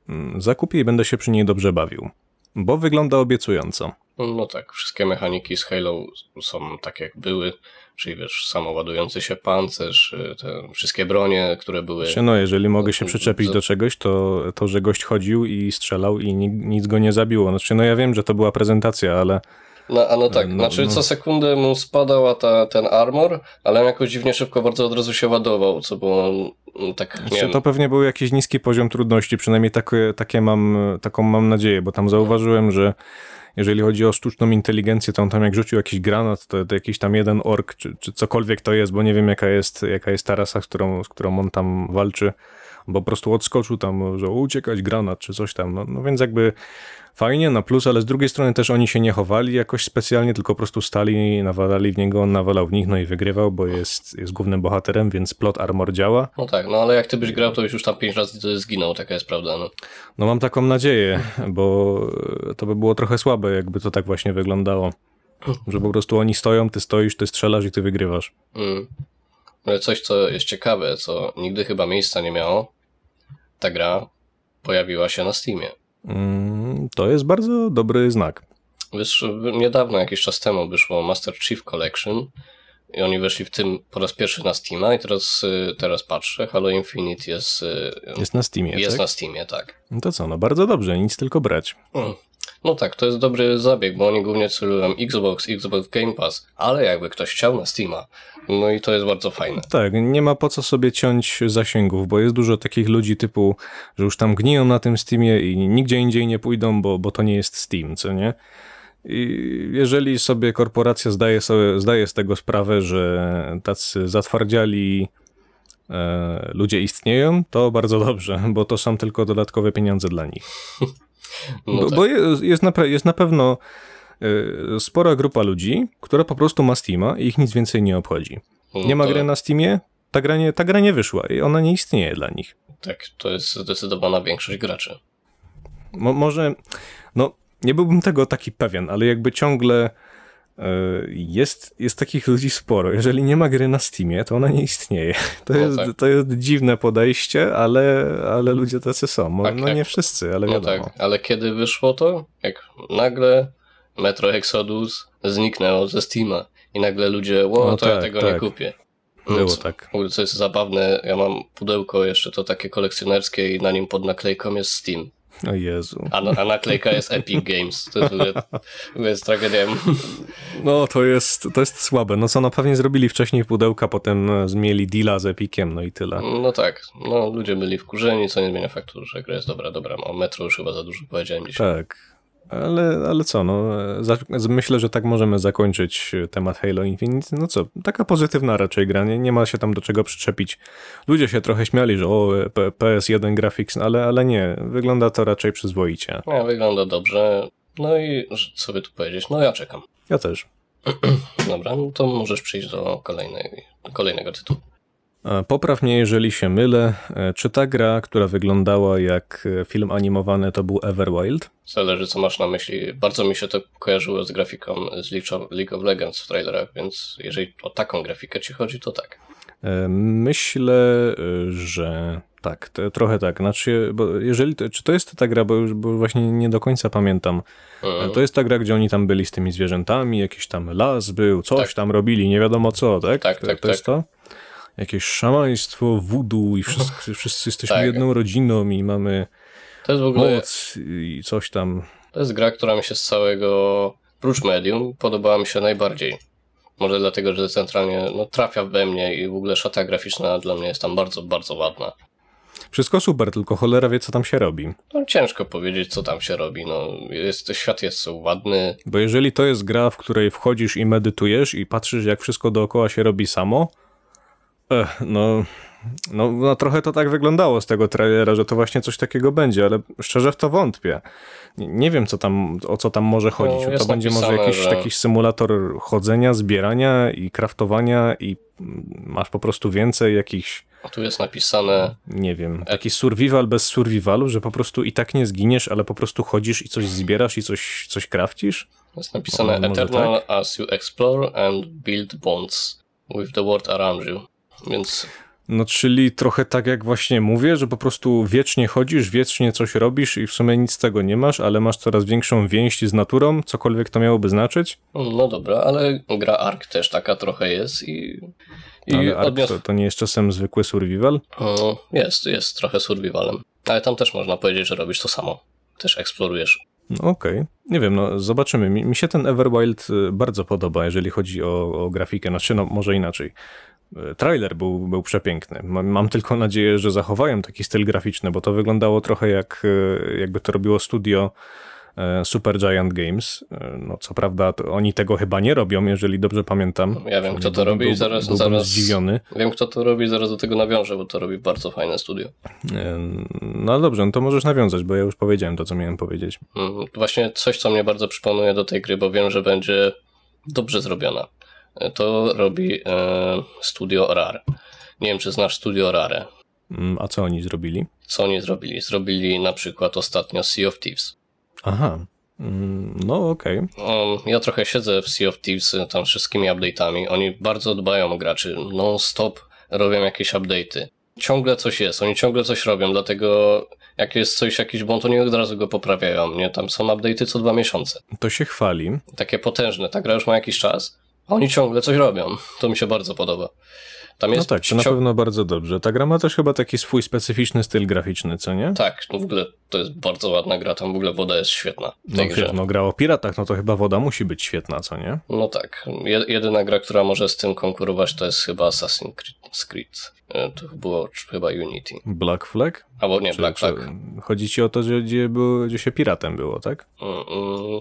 mm, zakupię i będę się przy niej dobrze bawił. Bo wygląda obiecująco. No tak, wszystkie mechaniki z Halo są tak jak były, czyli wiesz, samoładujący się pancerz, y, te wszystkie bronie, które były... Czy no, jeżeli mogę się przyczepić do czegoś, to to, że gość chodził i strzelał i ni- nic go nie zabiło. Znaczy, no ja wiem, że to była prezentacja, ale No, a no tak, No, znaczy no. co sekundę mu spadała ta, ten armor, ale on jakoś dziwnie szybko bardzo od razu się ładował, co było mm, tak, nie Znaczy, to pewnie był jakiś niski poziom trudności, przynajmniej takie, takie mam, taką mam nadzieję, bo tam zauważyłem, że jeżeli chodzi o sztuczną inteligencję, to on tam jak rzucił jakiś granat, to, to jakiś tam jeden ork, czy, czy cokolwiek to jest, bo nie wiem jaka jest, jaka jest ta rasa, z którą, z którą on tam walczy, bo po prostu odskoczył tam, że uciekać granat, czy coś tam, no, no więc jakby fajnie, na plus, ale z drugiej strony też oni się nie chowali jakoś specjalnie, tylko po prostu stali, nawalali w niego, on nawalał w nich, no i wygrywał, bo jest, jest głównym bohaterem, więc plot armor działa. No tak, no ale jak ty byś grał, to byś już tam pięć razy zginął, taka jest prawda, no. No mam taką nadzieję, bo to by było trochę słabe, jakby to tak właśnie wyglądało. Że po prostu oni stoją, ty stoisz, ty strzelasz i ty wygrywasz. Mm. Ale coś, co jest ciekawe, co nigdy chyba miejsca nie miało, ta gra pojawiła się na Steamie. Mm, to jest bardzo dobry znak. Wysz, niedawno, jakiś czas temu, wyszło Master Chief Collection i oni weszli w tym po raz pierwszy na Steama i teraz, y, teraz patrzę, Halo Infinite jest, y, Jest na Steamie, jest tak? na Steamie, tak. No to co, no bardzo dobrze, nic tylko brać. Mm. No tak, to jest dobry zabieg, bo oni głównie celują Xbox, Xbox Game Pass, ale jakby ktoś chciał na Steama, no i to jest bardzo fajne. Tak, nie ma po co sobie ciąć zasięgów, bo jest dużo takich ludzi typu, że już tam gniją na tym Steamie i nigdzie indziej nie pójdą, bo, bo to nie jest Steam, co nie? I jeżeli sobie korporacja zdaje, sobie, zdaje z tego sprawę, że tacy zatwardziali e, ludzie istnieją, to bardzo dobrze, bo to są tylko dodatkowe pieniądze dla nich. No bo tak. bo jest, jest, na, jest na pewno e, spora grupa ludzi, która po prostu ma Steama i ich nic więcej nie obchodzi. Nie ma No to- gry na Steamie, ta gra, nie, ta gra nie wyszła i ona nie istnieje dla nich. Tak, to jest zdecydowana większość graczy. Mo, może, no, nie byłbym tego taki pewien, ale jakby ciągle jest, jest takich ludzi sporo. Jeżeli nie ma gry na Steamie, to ona nie istnieje. To, No jest, tak. to jest dziwne podejście, ale, ale ludzie tacy są. Tak, no jak- nie wszyscy, ale No wiadomo. tak, ale kiedy wyszło to? Jak nagle Metro Exodus zniknęło ze Steama i nagle ludzie, ło, No to ja tak, tego nie tak. kupię. Było co- tak. Co jest zabawne, ja mam pudełko jeszcze to takie kolekcjonerskie i na nim pod naklejką jest Steam, O Jezu. a, a naklejka jest Epic Games. To jest, ogóle jest tragedia. No to jest, to jest słabe. No co, no pewnie zrobili wcześniej pudełka, potem e, mieli deala z Epiciem, no i tyle. No tak, no ludzie byli wkurzeni, co nie zmienia faktu, że gra jest dobra, dobra. O Metro już chyba za dużo powiedziałem dzisiaj. Tak. Ale, ale co, no, myślę, że tak możemy zakończyć e, temat Halo Infinite. No co, taka pozytywna raczej gra, nie, nie ma się tam do czego przyczepić. Ludzie się trochę śmiali, że o, e, P- PS1 graphics, ale, ale nie, wygląda to raczej przyzwoicie. No, wygląda dobrze. No i co by tu powiedzieć? No ja czekam. Ja też. Dobra, no to możesz przejść do kolejnej, kolejnego tytułu. E, Popraw mnie, jeżeli się mylę. E, Czy ta gra, która wyglądała jak e, film animowany, to był Everwild? Zależy, co masz na myśli. Bardzo mi się to kojarzyło z grafiką z League of- Legends w trailerach, więc jeżeli o taką grafikę ci chodzi, to tak. Myślę, że tak, trochę tak. Znaczy, bo jeżeli, czy to jest ta gra, bo, już, bo właśnie nie do końca pamiętam. Mhm. To jest ta gra, gdzie oni tam byli z tymi zwierzętami, jakiś tam las był, coś Tak. tam robili, nie wiadomo co, tak? Tak, to, tak, to jest to? Jakieś szamaństwo, voodoo i wszyscy, wszyscy jesteśmy Tak. jedną rodziną i mamy To jest w ogóle moc i coś tam. to jest gra, która mi się z całego, prócz medium, podobała mi się najbardziej. Może dlatego, że centralnie no, trafia we mnie i w ogóle szata graficzna dla mnie jest tam bardzo, bardzo ładna. Wszystko super, tylko cholera wie, co tam się robi. No, ciężko powiedzieć, co tam się robi. No, jest, świat jest ładny, Bo jeżeli to jest gra, w której wchodzisz i medytujesz i patrzysz, jak wszystko dookoła się robi samo, ech, no, no, no trochę to tak wyglądało z tego trailera, że to właśnie coś takiego będzie, ale szczerze w to wątpię. Nie, nie wiem, co tam, o co tam może chodzić. to No, jest będzie może jakiś że- taki symulator chodzenia, zbierania i kraftowania i masz po prostu więcej jakichś a tu jest napisane nie wiem, taki survival bez survivalu, że po prostu i tak nie zginiesz, ale po prostu chodzisz i coś zbierasz i coś, coś krafcisz? Jest napisane O, Eternal as you explore and build bonds with the world around you. Więc No, czyli trochę tak jak właśnie mówię, że po prostu wiecznie chodzisz, wiecznie coś robisz i w sumie nic z tego nie masz, ale masz coraz większą więź z naturą, cokolwiek to miałoby znaczyć. no dobra, ale gra Ark też taka trochę jest i, i Ale Ark to, to nie jest czasem zwykły survival. O, Jest, jest trochę survivalem. Ale tam też można powiedzieć, że robisz to samo. Też eksplorujesz. No okej, nie wiem, no zobaczymy. Mi, mi się ten Everwild y, bardzo podoba, jeżeli chodzi o, o grafikę, znaczy no może inaczej. Trailer był, był przepiękny. Mam, mam tylko nadzieję, że zachowają taki styl graficzny, bo to wyglądało trochę jak y, jakby to robiło studio e, Super Giant Games. E, No co prawda oni tego chyba nie robią, jeżeli dobrze pamiętam. Ja wiem, kto to robi i byłbym- zaraz- zaraz- zdziwiony. Wiem, kto to robi, zaraz do tego nawiążę, bo to robi bardzo fajne studio. E, No dobrze, no to możesz nawiązać, bo ja już powiedziałem to, co miałem powiedzieć. Mm, Właśnie coś, co mnie bardzo przypomina do tej gry, bo wiem, że będzie dobrze zrobiona. To robi e, studio Rare. Nie wiem, czy znasz studio Rare. Mm, A co oni zrobili? Co oni zrobili? Zrobili na przykład ostatnio Sea of Thieves. Aha. Mm, No okej. Um, ja trochę siedzę w Sea of Thieves y, tam wszystkimi update'ami. Oni bardzo dbają o graczy. Non-stop robią jakieś update'y. Ciągle coś jest, oni ciągle coś robią, dlatego jak jest coś, jakiś błąd, oni od razu go poprawiają. Nie, tam są update'y co dwa miesiące. To się chwali. Takie potężne. Ta gra już ma jakiś czas, oni ciągle coś robią. To mi się bardzo podoba. Tam No jest tak, to na pewno bardzo dobrze. Ta gra ma też chyba taki swój specyficzny styl graficzny, co nie? Tak, no w ogóle to jest bardzo ładna gra, tam w ogóle woda jest świetna No grze. no gra o piratach, no to chyba woda musi być świetna, co nie? No tak. Je- jedyna gra, która może z tym konkurować, to jest chyba Assassin's Creed. E, To było ch- chyba Unity. Black Flag? Albo nie, Black Flag. Chodzi ci o to, że gdzie, było, gdzie się piratem było, tak? Mm, mm.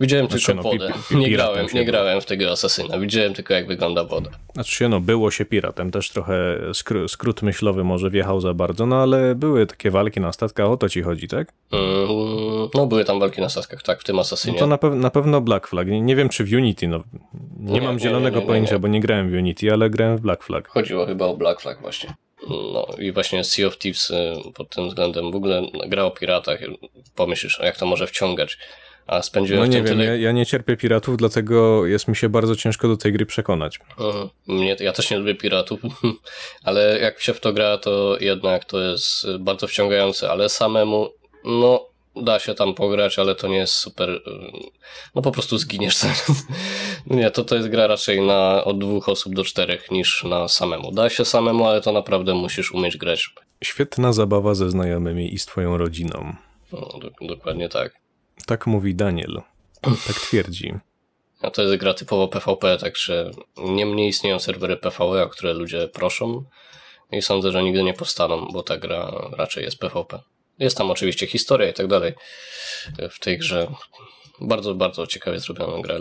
Widziałem Znaczy, tylko no, wodę. nie grałem, nie grałem w tego Asasyna. Widziałem tylko jak wygląda woda. Znaczy się, no, było się piratem, też trochę skró- skrót myślowy może wjechał za bardzo, no ale były takie walki na statkach, o to ci chodzi, tak? Mm, No były tam walki na statkach, tak, w tym No Asasynie. to na, pew- na pewno Black Flag. Nie, nie wiem, czy w Unity, no. Nie, Nie, mam zielonego nie, pojęcia, bo nie grałem w Unity, ale grałem w Black Flag. Chodziło chyba o Black Flag właśnie. No i właśnie Sea of Thieves y, pod tym względem w ogóle gra o piratach. Pomyślisz, jak to może wciągać. A spędziłem No nie wiem, tyle... ja, ja nie cierpię piratów, dlatego jest mi się bardzo ciężko do tej gry przekonać. Mhm. Mnie, ja też nie lubię piratów, ale jak się w to gra, to jednak to jest bardzo wciągające, ale samemu, no, da się tam pograć, ale to nie jest super, y, no po prostu zginiesz. Nie, to to jest gra raczej na od dwóch osób do czterech niż na samemu. Da się samemu, ale to naprawdę musisz umieć grać. Świetna zabawa ze znajomymi i z twoją rodziną. No, do, dokładnie tak. Tak mówi Daniel. Tak twierdzi. A to jest gra typowo PvP, także nie mniej istnieją serwery PvE, o które ludzie proszą i sądzę, że nigdy nie powstaną, bo ta gra raczej jest PvP. Jest tam oczywiście historia i tak dalej w tej grze. Bardzo, bardzo ciekawie zrobioną grę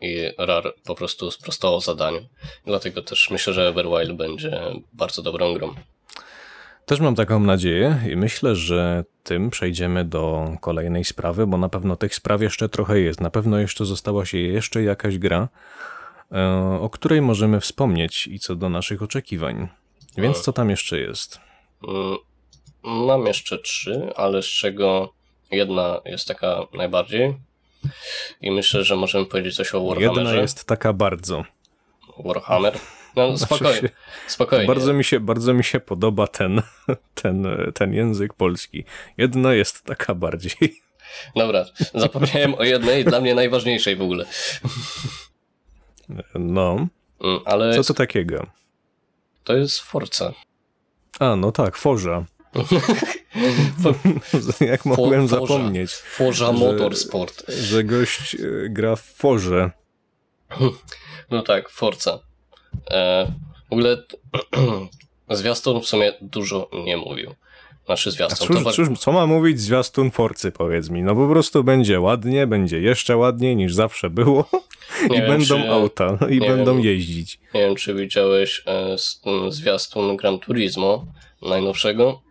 i RAR po prostu sprostało zadaniu. Dlatego też myślę, że Everwild będzie bardzo dobrą grą. Też mam taką nadzieję i myślę, że tym przejdziemy do kolejnej sprawy, bo na pewno tych spraw jeszcze trochę jest. Na pewno jeszcze została się jeszcze jakaś gra, e, o której możemy wspomnieć i co do naszych oczekiwań. Więc co tam jeszcze jest? Mm, Mam jeszcze trzy, ale z czego jedna jest taka najbardziej. I myślę, że możemy powiedzieć coś o Warhammerze. Jedna jest taka bardzo. Warhammer. No spokojnie, spokojnie. Bardzo mi się, bardzo mi się podoba ten, ten, ten język polski. Jedna jest taka bardziej. Dobra, zapomniałem o jednej, dla mnie najważniejszej w ogóle. No, Mm, Ale co to takiego? to jest Forza. A, no tak, Forza. Jak mogłem Forza. zapomnieć, Forza Że- Motorsport. że gość e, gra w Forze. No tak, Forza. E, w ogóle zwiastun w sumie dużo nie mówił. Znaczy A zwiastun. cóż, to cóż, co ma mówić zwiastun Forcy, powiedz mi? No po prostu będzie ładnie, będzie jeszcze ładniej niż zawsze było Nie i wiem, będą czy- auta no i będą wiem. jeździć. Nie wiem, czy widziałeś e, s- m, zwiastun Gran Turismo najnowszego.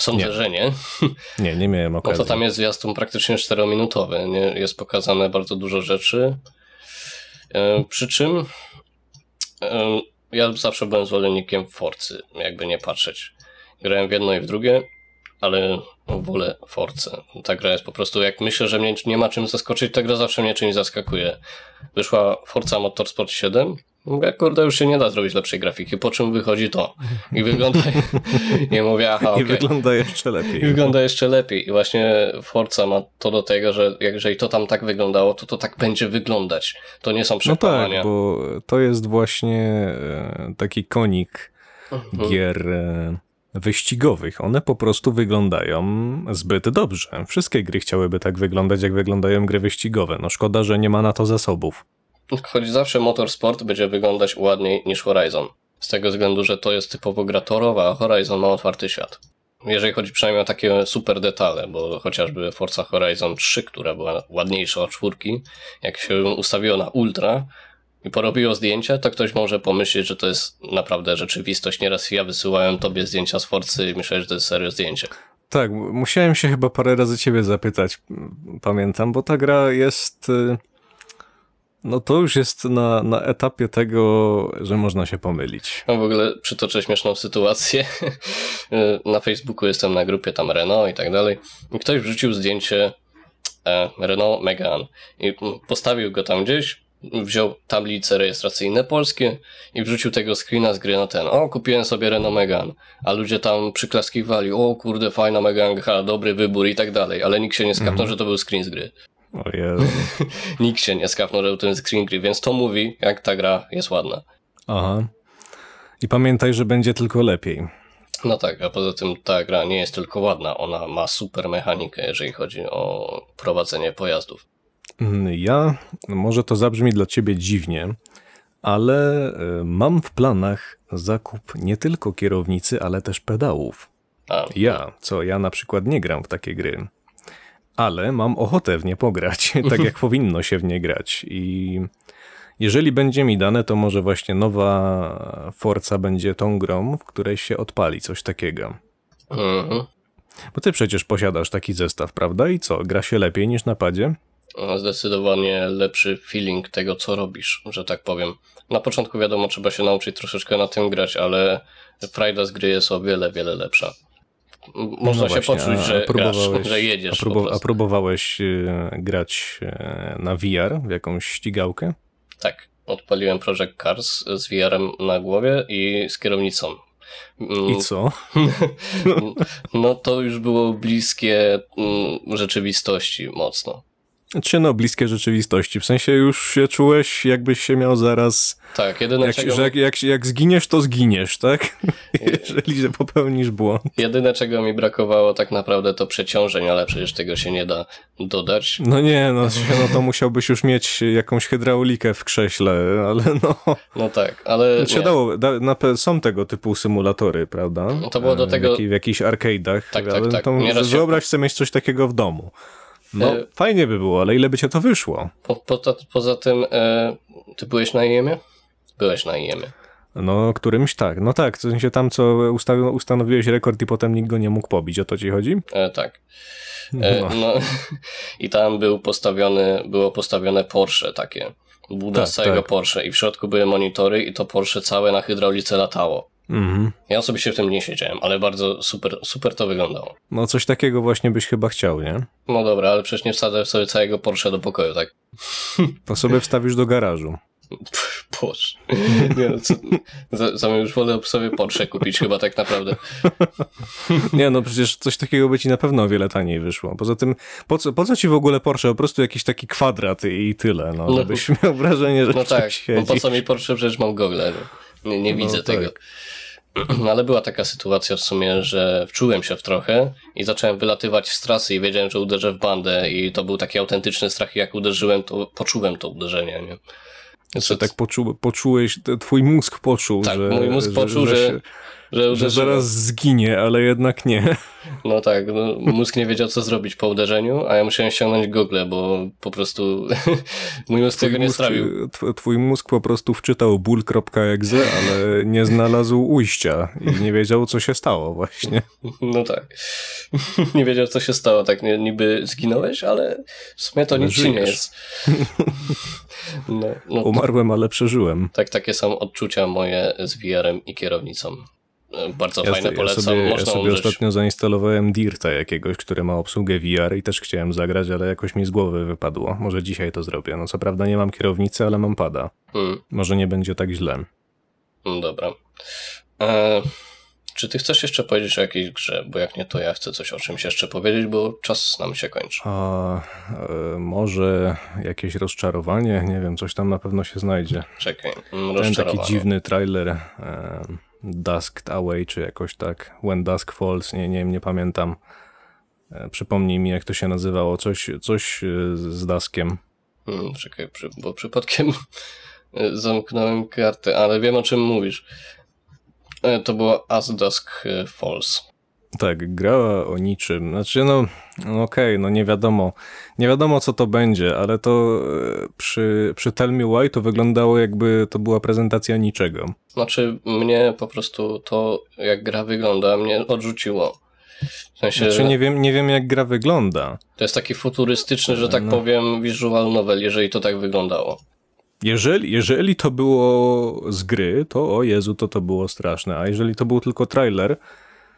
Sądzę, Nie. że nie. Nie, nie miałem No okazji. to tam jest zwiastun praktycznie 4-minutowy. Nie? Jest pokazane bardzo dużo rzeczy. E, przy czym ja zawsze byłem zwolennikiem Forcy, jakby nie patrzeć. Grałem w jedno i w drugie, ale wolę Force. Ta gra jest po prostu, jak myślę, że mnie nie ma czym zaskoczyć, ta gra zawsze mnie czymś zaskakuje. Wyszła Forza Motorsport 7, mówię, kurde, już się nie da zrobić lepszej grafiki, po czym wychodzi to. I wygląda, i mówię, aha, I okej. wygląda jeszcze I lepiej. wygląda jeszcze lepiej. I właśnie Forza ma to do tego, że jeżeli to tam tak wyglądało, to to tak będzie wyglądać. To nie są No przekłamania. tak, bo to jest właśnie e, taki konik Mhm. gier e, wyścigowych. One po prostu wyglądają zbyt dobrze. Wszystkie gry chciałyby tak wyglądać, jak wyglądają gry wyścigowe. No szkoda, że nie ma na to zasobów. Choć zawsze Motorsport będzie wyglądać ładniej niż Horizon. Z tego względu, że to jest typowo gra torowa, a Horizon ma otwarty świat. jeżeli chodzi przynajmniej o takie super detale, bo chociażby Forza Horizon 3, która była ładniejsza od czwórki, jak się ustawiło na ultra i porobiło zdjęcie, to ktoś może pomyśleć, że to jest naprawdę rzeczywistość. Nieraz ja wysyłałem tobie zdjęcia z Forcy i myślałem, że to jest serio zdjęcie. Tak, musiałem się chyba parę razy ciebie zapytać, pamiętam, bo ta gra jest... No to już jest na, na etapie tego, że można się pomylić. No w ogóle przytoczę śmieszną sytuację. na Facebooku jestem na grupie tam Renault i tak dalej. I ktoś wrzucił zdjęcie e, Renault Megane i postawił go tam gdzieś, wziął tablice rejestracyjne polskie i wrzucił tego screena z gry na ten. O, kupiłem sobie Renault Megane. A ludzie tam przyklaskiwali, o kurde, fajna Megane, ha, dobry wybór i tak dalej. Ale nikt się nie skapnął, mm. że to był screen z gry. Nikt się nie skapnął, że to jest screen gry, więc to mówi, jak ta gra jest ładna. Aha. I pamiętaj, że będzie tylko lepiej. No tak, a poza tym ta gra nie jest tylko ładna, ona ma super mechanikę, jeżeli chodzi o prowadzenie pojazdów. Mm, ja, może to zabrzmi dla ciebie dziwnie, ale e, mam w planach zakup nie tylko kierownicy, ale też pedałów. A. Ja, co ja na przykład nie gram w takie gry, ale mam ochotę w nie pograć, tak jak powinno się w nie grać. I jeżeli będzie mi dane, to może właśnie nowa Forza będzie tą grą, w której się odpali coś takiego. Mhm. Bo ty przecież posiadasz taki zestaw, prawda? I co, gra się lepiej niż na padzie? zdecydowanie lepszy feeling tego, co robisz, że tak powiem. Na początku wiadomo, trzeba się nauczyć troszeczkę na tym grać, ale frajda z gry jest o wiele, wiele lepsza. Można no się właśnie, poczuć, że, grasz, że jedziesz. A, próbu a próbowałeś y, grać y, na VR w jakąś ścigałkę? Tak. Odpaliłem Project Cars z VR-em na głowie i z kierownicą. I co? no to już było bliskie mm, rzeczywistości mocno. Czy no, bliskie rzeczywistości. W sensie już się czułeś, jakbyś się miał zaraz. Tak, jedyne jak, czego. Że jak, jak, jak zginiesz, to zginiesz, tak? Jeżeli że popełnisz błąd. Jedyne czego mi brakowało tak naprawdę to przeciążeń, ale przecież tego się nie da dodać. No nie, no, no to musiałbyś już mieć jakąś hydraulikę w krześle, ale no. No tak, ale. Się dało, da, na, są tego typu symulatory, prawda? No to było do tego. W, w jakichś arcade'ach. Tak, tak, tak. To, wyobraź sobie mieć coś takiego w domu. No, e, fajnie by było, ale ile by cię to wyszło? Po, po, poza tym, e, ty byłeś na IEM-ie? Byłeś na IEM-ie. No, którymś tak. No tak, w sensie tam, co ustawi, ustanowiłeś rekord i potem nikt go nie mógł pobić, o to ci chodzi? E, tak. E, no. no. I tam był postawiony, było postawione Porsche takie. Buda tak, całego tak. Porsche i w środku były monitory i to Porsche całe na hydraulice latało. Mhm. Ja osobiście w tym nie siedziałem, ale bardzo super, super to wyglądało. No coś takiego właśnie byś chyba chciał, nie? No dobra, ale przecież nie wsadzę sobie całego Porsche do pokoju, tak? To sobie wstawisz do garażu. Boże. Nie no, co, za, za już wolę sobie Porsche kupić chyba tak naprawdę. Nie no, przecież coś takiego by ci na pewno o wiele taniej wyszło. Poza tym, po co, po co ci w ogóle Porsche? Po prostu jakiś taki kwadrat i tyle, no, no żebyś miał wrażenie, że No tak, siedzi. po co mi Porsche? Przecież mam gogle. Nie, nie no widzę tak. tego. Ale była taka sytuacja w sumie, że wczułem się w trochę i zacząłem wylatywać z trasy i wiedziałem, że uderzę w bandę i to był taki autentyczny strach i jak uderzyłem, to poczułem to uderzenie, nie? Znaczy, tak poczu, poczułeś, twój mózg poczuł, tak, że, mój mózg poczuł, że, że, że, że zaraz zginie, ale jednak nie. No tak, no, mózg nie wiedział co zrobić po uderzeniu, a ja musiałem ściągnąć Google, bo po prostu mój mózg twój tego nie strawił. Twój mózg po prostu wczytał ból.exe, ale nie znalazł ujścia i nie wiedział co się stało właśnie. No tak. Nie wiedział co się stało, tak niby zginąłeś, ale w sumie to nic nie jest. No, no, Umarłem, ale przeżyłem. Tak, takie są odczucia moje z VR-em i kierownicą. Bardzo ja fajne, polecam. Ja sobie, Można ja sobie ostatnio zainstalowałem Dirta jakiegoś, który ma obsługę VR i też chciałem zagrać, ale jakoś mi z głowy wypadło. Może dzisiaj to zrobię. No co prawda nie mam kierownicy, ale mam pada. Hmm. Może nie będzie tak źle. Hmm, dobra. E, czy ty chcesz jeszcze powiedzieć o jakiejś grze? Bo jak nie, to ja chcę coś o czymś jeszcze powiedzieć, bo czas nam się kończy. A, e, może jakieś rozczarowanie? Nie wiem, coś tam na pewno się znajdzie. Czekaj, Ten taki dziwny trailer. E, Dusked Away, czy jakoś tak, When Dusk Falls, nie, nie, nie pamiętam. E, przypomnij mi, jak to się nazywało, coś, coś e, z Duskiem. Hmm, czekaj, bo przypadkiem e, zamknąłem kartę, ale wiem o czym mówisz. To było As Dusk Falls. Tak, grała o niczym. Znaczy, no, okej, no nie wiadomo, nie wiadomo co to będzie, ale to e, przy, przy Tell Me Why to wyglądało jakby to była prezentacja niczego. Znaczy, mnie po prostu to, jak gra wygląda, mnie odrzuciło. W sensie, Znaczy, nie wiem, nie wiem jak gra wygląda. to jest taki futurystyczny, że tak No. powiem, visual novel, jeżeli to tak wyglądało. Jeżeli, jeżeli to było z gry, to o Jezu, to to było straszne. A jeżeli to był tylko trailer,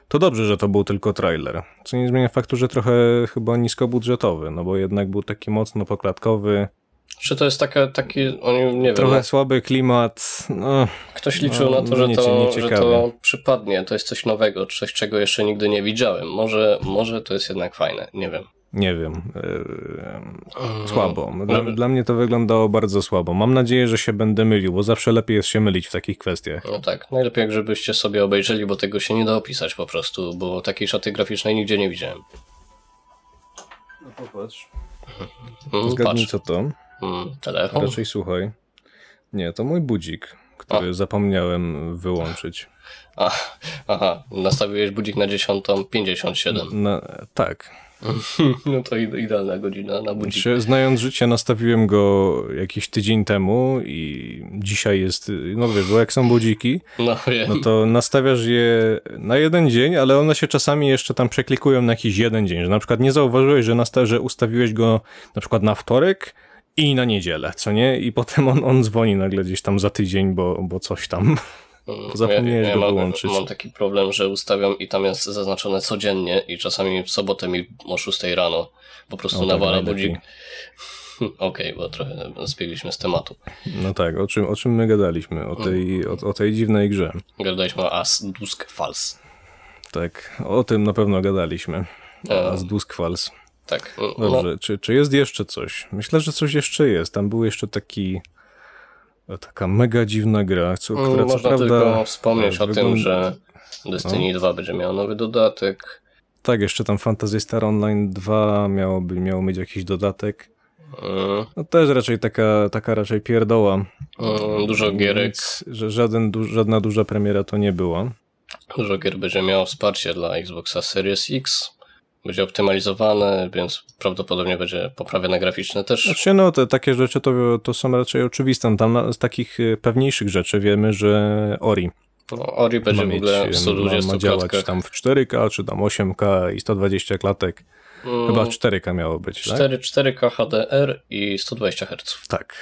to dobrze, że to był tylko trailer. Co nie zmienia faktu, że trochę chyba niskobudżetowy, no bo jednak był taki mocno poklatkowy, Czy to jest taka, taki, oni, nie wiem, trochę no, słaby klimat. No, ktoś liczył no, na to, że to, że to przypadnie, to jest coś nowego, coś, czego jeszcze nigdy nie widziałem. Może, może to jest jednak fajne, nie wiem. Nie wiem. Yy, słabo. Dla, dla mnie to wyglądało bardzo słabo. Mam nadzieję, że się będę mylił, bo zawsze lepiej jest się mylić w takich kwestiach. No tak, najlepiej jak żebyście sobie obejrzeli, bo tego się nie da opisać po prostu, bo takiej szaty graficznej nigdzie nie widziałem. No popatrz. Mm, Zgadnij patrz, co to. mm, telefon. Raczej słuchaj. Nie, to mój budzik, który zapomniałem wyłączyć. A, aha, nastawiłeś budzik na 10.57. Na, tak. No to ide- idealna godzina na budzik. Znaczy, znając życie, nastawiłem go jakiś tydzień temu i dzisiaj jest, no wiesz, bo jak są budziki, No wiem. no to nastawiasz je na jeden dzień, ale one się czasami jeszcze tam przeklikują na jakiś jeden dzień, że na przykład nie zauważyłeś, że, nasta- że ustawiłeś go na przykład na wtorek i na niedzielę, co nie? I potem on, on dzwoni nagle gdzieś tam za tydzień, bo, bo coś tam. Mm, zapomniałeś go mam, wyłączyć. Mam taki problem, że ustawiam i tam jest zaznaczone codziennie i czasami w sobotę mi o 6 rano po prostu O, tak, nawala budzik. Okej, bo trochę zbiegliśmy z tematu. No tak, o czym, o czym my gadaliśmy? O tej, o, o tej dziwnej grze. Gadaliśmy o As Dusk Falls. Tak, o tym na pewno gadaliśmy. E. A z Duskwals. Tak. No, Dobrze, czy, czy jest jeszcze coś? Myślę, że coś jeszcze jest. Tam był jeszcze taki. Taka mega dziwna gra, co, Mm, która co Można prawda. tylko wspomnieć o tym, wygląda- że Destiny 2 będzie miał nowy dodatek. Tak, jeszcze tam Fantasy Star Online 2 miałoby, miało mieć jakiś dodatek. Mm, No też raczej taka, taka raczej pierdoła. mm, Dużo gierek, Nic, że żaden, du, żadna duża premiera to nie była. dużo gier będzie miało wsparcie dla Xboxa Series X. Będzie optymalizowane, więc prawdopodobnie będzie poprawione graficzne też. Znaczy, no, te takie rzeczy to, to są raczej oczywiste. Tam na, z takich y, pewniejszych rzeczy wiemy, że Ori No, Ori będzie ma, w mieć, ogóle w ma, 120 ma działać klatkach. tam w 4K, czy tam 8K i 120 klatek. Mm, Chyba 4K miało być, tak? 4, 4K HDR i 120 Hz. Tak.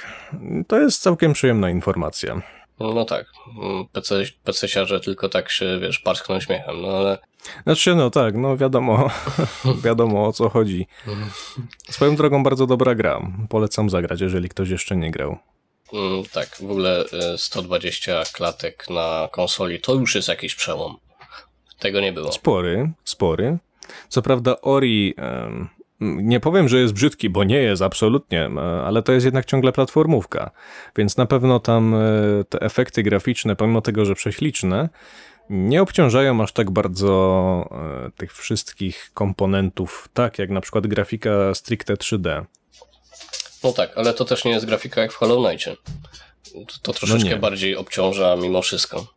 To jest całkiem przyjemna informacja. No tak, mm, PC, PC-siarze tylko tak się, wiesz, parskną śmiechem, no ale Znaczy, no tak, no wiadomo, wiadomo o co chodzi. Swoją drogą bardzo dobra gra. Polecam zagrać, jeżeli ktoś jeszcze nie grał. mm, tak, w ogóle y, 120 klatek na konsoli to już jest jakiś przełom. Tego nie było. Spory, spory. Co prawda Ori, nie powiem, że jest brzydki, bo nie jest absolutnie, em, ale to jest jednak ciągle platformówka, więc na pewno tam e, te efekty graficzne, pomimo tego, że prześliczne, nie obciążają aż tak bardzo e, tych wszystkich komponentów, tak jak na przykład grafika stricte 3D. No tak, ale to też nie jest grafika jak w Hollow Knightie. To, to troszeczkę No bardziej obciąża mimo wszystko.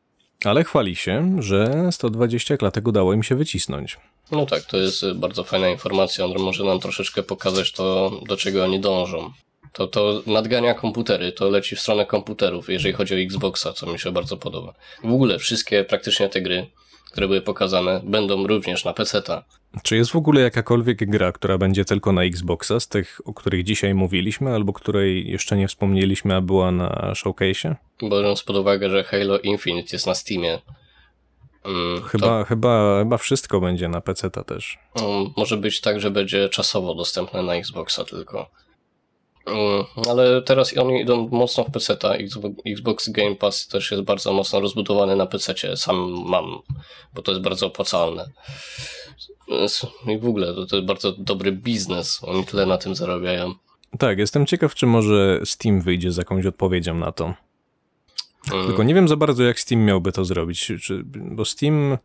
Ale chwali się, że 120 klatek udało im się wycisnąć. No tak, to jest bardzo fajna informacja, on może nam troszeczkę pokazać to, do czego oni dążą. To, to nadgania komputery, to leci w stronę komputerów, jeżeli chodzi o Xboxa, co mi się bardzo podoba. W ogóle wszystkie praktycznie te gry, które były pokazane, będą również na PC-ta. Czy jest w ogóle jakakolwiek gra, która będzie tylko na Xboxa, z tych, o których dzisiaj mówiliśmy, albo której jeszcze nie wspomnieliśmy, a była na showcase'ie? Biorąc pod uwagę, że Halo Infinite jest na Steamie, mm, Chyba, chyba, chyba wszystko będzie na PC też. to mm, może być tak, że będzie czasowo dostępne na Xboxa tylko. Mm, Ale teraz oni idą mocno w PC-ta. Xbox- Xbox Game Pass też jest bardzo mocno rozbudowany na PC-cie. Sam mam, bo to jest bardzo opłacalne. I w ogóle to, to jest bardzo dobry biznes. Oni tyle na tym zarabiają. Tak, jestem ciekaw, czy może Steam wyjdzie z jakąś odpowiedzią na to. Mm, Tylko nie wiem za bardzo, jak Steam miałby to zrobić, czy, bo Steam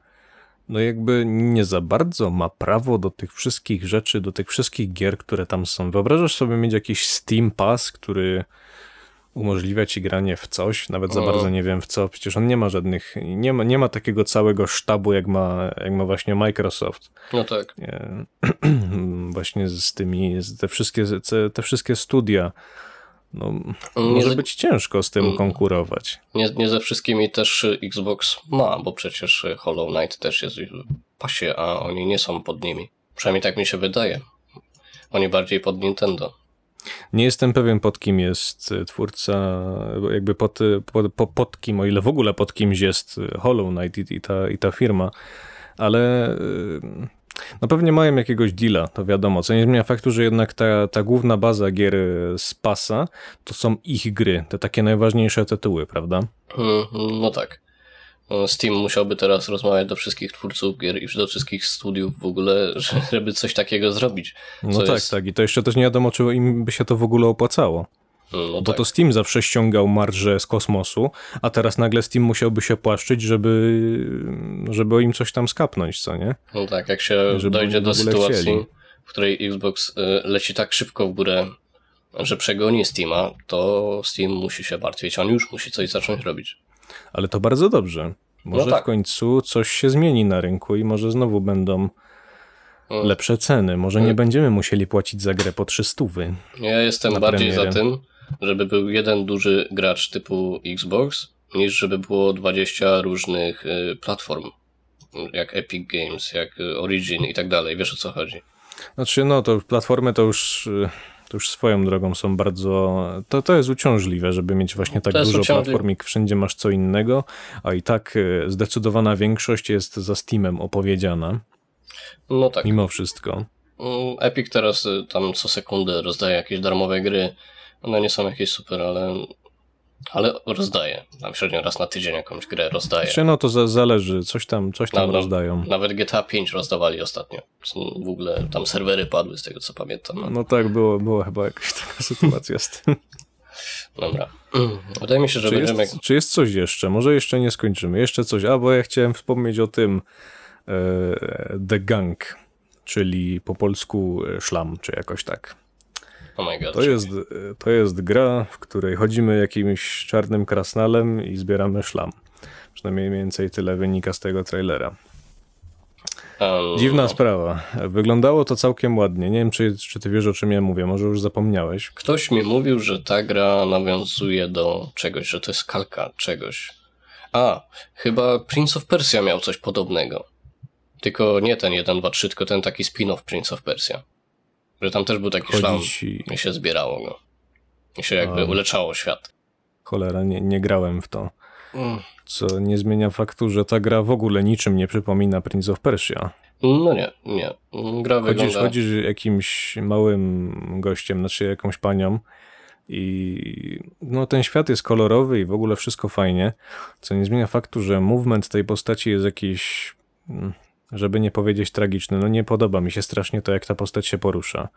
no jakby nie za bardzo ma prawo do tych wszystkich rzeczy, do tych wszystkich gier, które tam są. Wyobrażasz sobie mieć jakiś Steam Pass, który umożliwia ci granie w coś, nawet za bardzo nie wiem w co, przecież on nie ma żadnych, nie ma, nie ma takiego całego sztabu, jak ma, jak ma właśnie Microsoft. No tak. Nie, właśnie z tymi, te wszystkie, te, te wszystkie studia, no, Nie, może ze- być ciężko z tym Mm. konkurować. nie, nie ze wszystkimi też Xbox ma, bo przecież Hollow Knight też jest w pasie, a oni nie są pod nimi. Przynajmniej tak mi się wydaje. Oni bardziej pod Nintendo. Nie jestem pewien pod kim jest y, twórca, jakby pod, y, pod, pod, kim, o ile w ogóle pod kimś jest Hollow Knight i, i, ta, i ta firma, ale y, no pewnie mają jakiegoś deala, to wiadomo, co nie zmienia faktu, że jednak ta, ta główna baza gier y, z pasa to są ich gry, te takie najważniejsze tytuły, prawda? Mm, No tak. No, Steam musiałby teraz rozmawiać do wszystkich twórców gier i do wszystkich studiów w ogóle, że- żeby coś takiego zrobić. No tak, jest- tak. I to jeszcze też nie wiadomo, czy im by się to w ogóle opłacało. Mm, No Bo tak. to Steam zawsze ściągał marże z kosmosu, a teraz nagle Steam musiałby się płaszczyć, żeby, żeby im coś tam skapnąć, co nie? No tak, jak się Żeby dojdzie do sytuacji, chcieli. w której Xbox y, leci tak szybko w górę, że przegoni Steama, to Steam musi się martwić. On już musi coś zacząć robić. Ale to bardzo dobrze. Może No tak. w końcu coś się zmieni na rynku i może znowu będą Mm. lepsze ceny. Może nie Mm. będziemy musieli płacić za grę po 300. Ja jestem bardziej premierę. za tym, żeby był jeden duży gracz typu Xbox, niż żeby było 20 różnych y, platform, jak Epic Games, jak y, Origin i tak dalej. Wiesz o co chodzi. Znaczy, no to platformy to już, y, to już swoją drogą są bardzo. To, to jest uciążliwe, żeby mieć właśnie tak dużo platform i wszędzie masz co innego, a i tak zdecydowana większość jest za Steamem opowiedziana, No tak. mimo wszystko. Mm, Epic teraz tam co sekundę rozdaje jakieś darmowe gry. One nie są jakieś super, ale, ale rozdaje. Tam średnio raz na tydzień jakąś grę rozdaje. Znaczy, no to za, zależy, coś tam, coś tam Dobra. rozdają. Nawet GTA 5 rozdawali ostatnio. W ogóle tam serwery padły z tego co pamiętam. No tak, było, była chyba jakaś taka sytuacja z tym. Dobra. Wydaje mi się, że Czy będziemy... jest, czy jest coś jeszcze? Może jeszcze nie skończymy. Jeszcze coś. A, bo ja chciałem wspomnieć o tym e, The Gang, czyli po polsku e, szlam, czy jakoś tak. Oh god. To jest, to jest gra, w której chodzimy jakimś czarnym krasnalem i zbieramy szlam. Przynajmniej mniej więcej tyle wynika z tego trailera. Um, Dziwna sprawa. Wyglądało to całkiem ładnie. Nie wiem, czy, czy ty wiesz, o czym ja mówię. Może już zapomniałeś. Ktoś mi mówił, że ta gra nawiązuje do czegoś, że to jest kalka czegoś. A, chyba Prince of Persia miał coś podobnego. Tylko nie ten 1, 2, 3, tylko ten taki spin-off Prince of Persia. Że tam też był taki szlam Chodzi ci... i się zbierało go. I się jakby A. uleczało świat. Cholera, nie, nie grałem w to. Mm. Co nie zmienia faktu, że ta gra w ogóle niczym nie przypomina Prince of Persia. No nie, nie. Gra Chodzisz, wygląda... chodzisz jakimś małym gościem, znaczy jakąś panią i no ten świat jest kolorowy i w ogóle wszystko fajnie, co nie zmienia faktu, że movement tej postaci jest jakiś, mm, żeby nie powiedzieć tragiczny. No nie podoba mi się strasznie to, jak ta postać się porusza.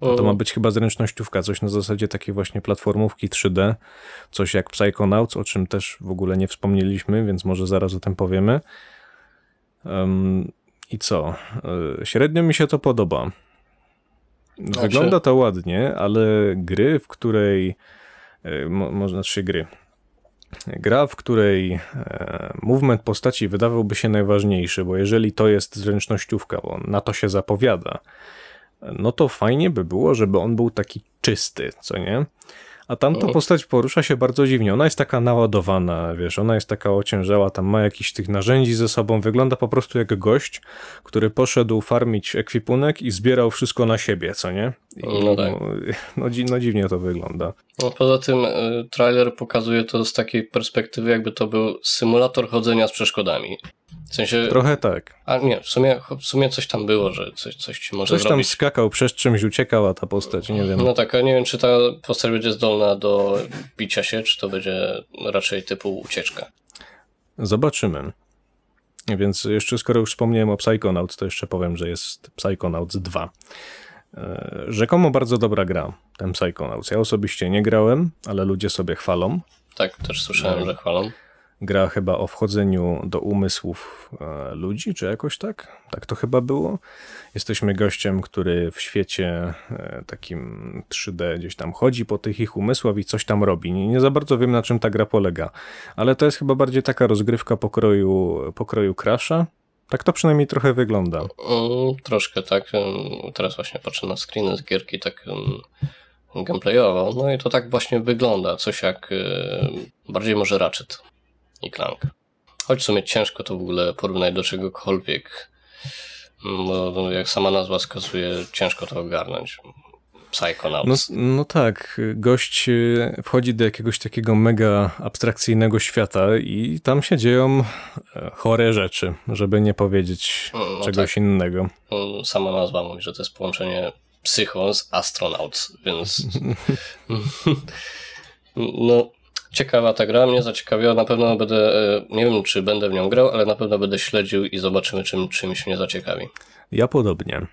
To ma być chyba zręcznościówka, coś na zasadzie takiej właśnie platformówki 3D, coś jak Psychonauts, o czym też w ogóle nie wspomnieliśmy, więc może zaraz o tym powiemy. Em, I co? E, Średnio mi się to podoba. Wygląda to ładnie, ale gry, w której e, mo, może znaczy gry. Gra, w której e, movement postaci wydawałby się najważniejszy, bo jeżeli to jest zręcznościówka, bo na to się zapowiada, no to fajnie by było, żeby on był taki czysty, co nie? A tamta postać porusza się bardzo dziwnie. Ona jest taka naładowana, wiesz, ona jest taka ociężała, tam ma jakiś tych narzędzi ze sobą. Wygląda po prostu jak gość, który poszedł farmić ekwipunek i zbierał wszystko na siebie, co nie? I, No tak. no, no, dzi- no dziwnie to wygląda. No, poza tym y, trailer pokazuje to z takiej perspektywy, jakby to był symulator chodzenia z przeszkodami. W sensie. Trochę tak. A nie, w sumie, w sumie coś tam było, że coś, coś ci może Coś tam skakał, przez czymś uciekała ta postać, nie wiem. No tak, a nie wiem, czy ta postać będzie zdolna do bicia się, czy to będzie raczej typu ucieczka. Zobaczymy. Więc jeszcze skoro już wspomniałem o Psychonauts, to jeszcze powiem, że jest Psychonauts 2. E, Rzekomo bardzo dobra gra, ten Psychonauts. Ja osobiście nie grałem, ale ludzie sobie chwalą. Tak, też słyszałem, No. że chwalą. gra chyba o wchodzeniu do umysłów e, ludzi, czy jakoś tak? Tak to chyba było. Jesteśmy gościem, który w świecie e, takim 3D gdzieś tam chodzi po tych ich umysłach i coś tam robi. Nie, nie za bardzo wiem, na czym ta gra polega, ale to jest chyba bardziej taka rozgrywka pokroju, pokroju Crasha. Tak to przynajmniej trochę wygląda. Troszkę tak. Teraz właśnie patrzę na screeny z gierki tak gameplayowo. No i to tak właśnie wygląda. Coś jak y, bardziej może Ratchet i Clank. Choć w sumie ciężko to w ogóle porównać do czegokolwiek. Mm, Bo jak sama nazwa wskazuje, ciężko to ogarnąć. No, Psychonauts. no tak, gość e, wchodzi do jakiegoś takiego mega abstrakcyjnego świata i tam się dzieją e, chore rzeczy, żeby nie powiedzieć Mm, no czegoś innego. Mm, Sama nazwa mówi, że to jest połączenie psycho z astronauts, więc no ciekawa ta gra, mnie zaciekawiła, na pewno będę, e, nie wiem czy będę w nią grał, ale na pewno będę śledził i zobaczymy czym, czymś mnie zaciekawi. Ja podobnie.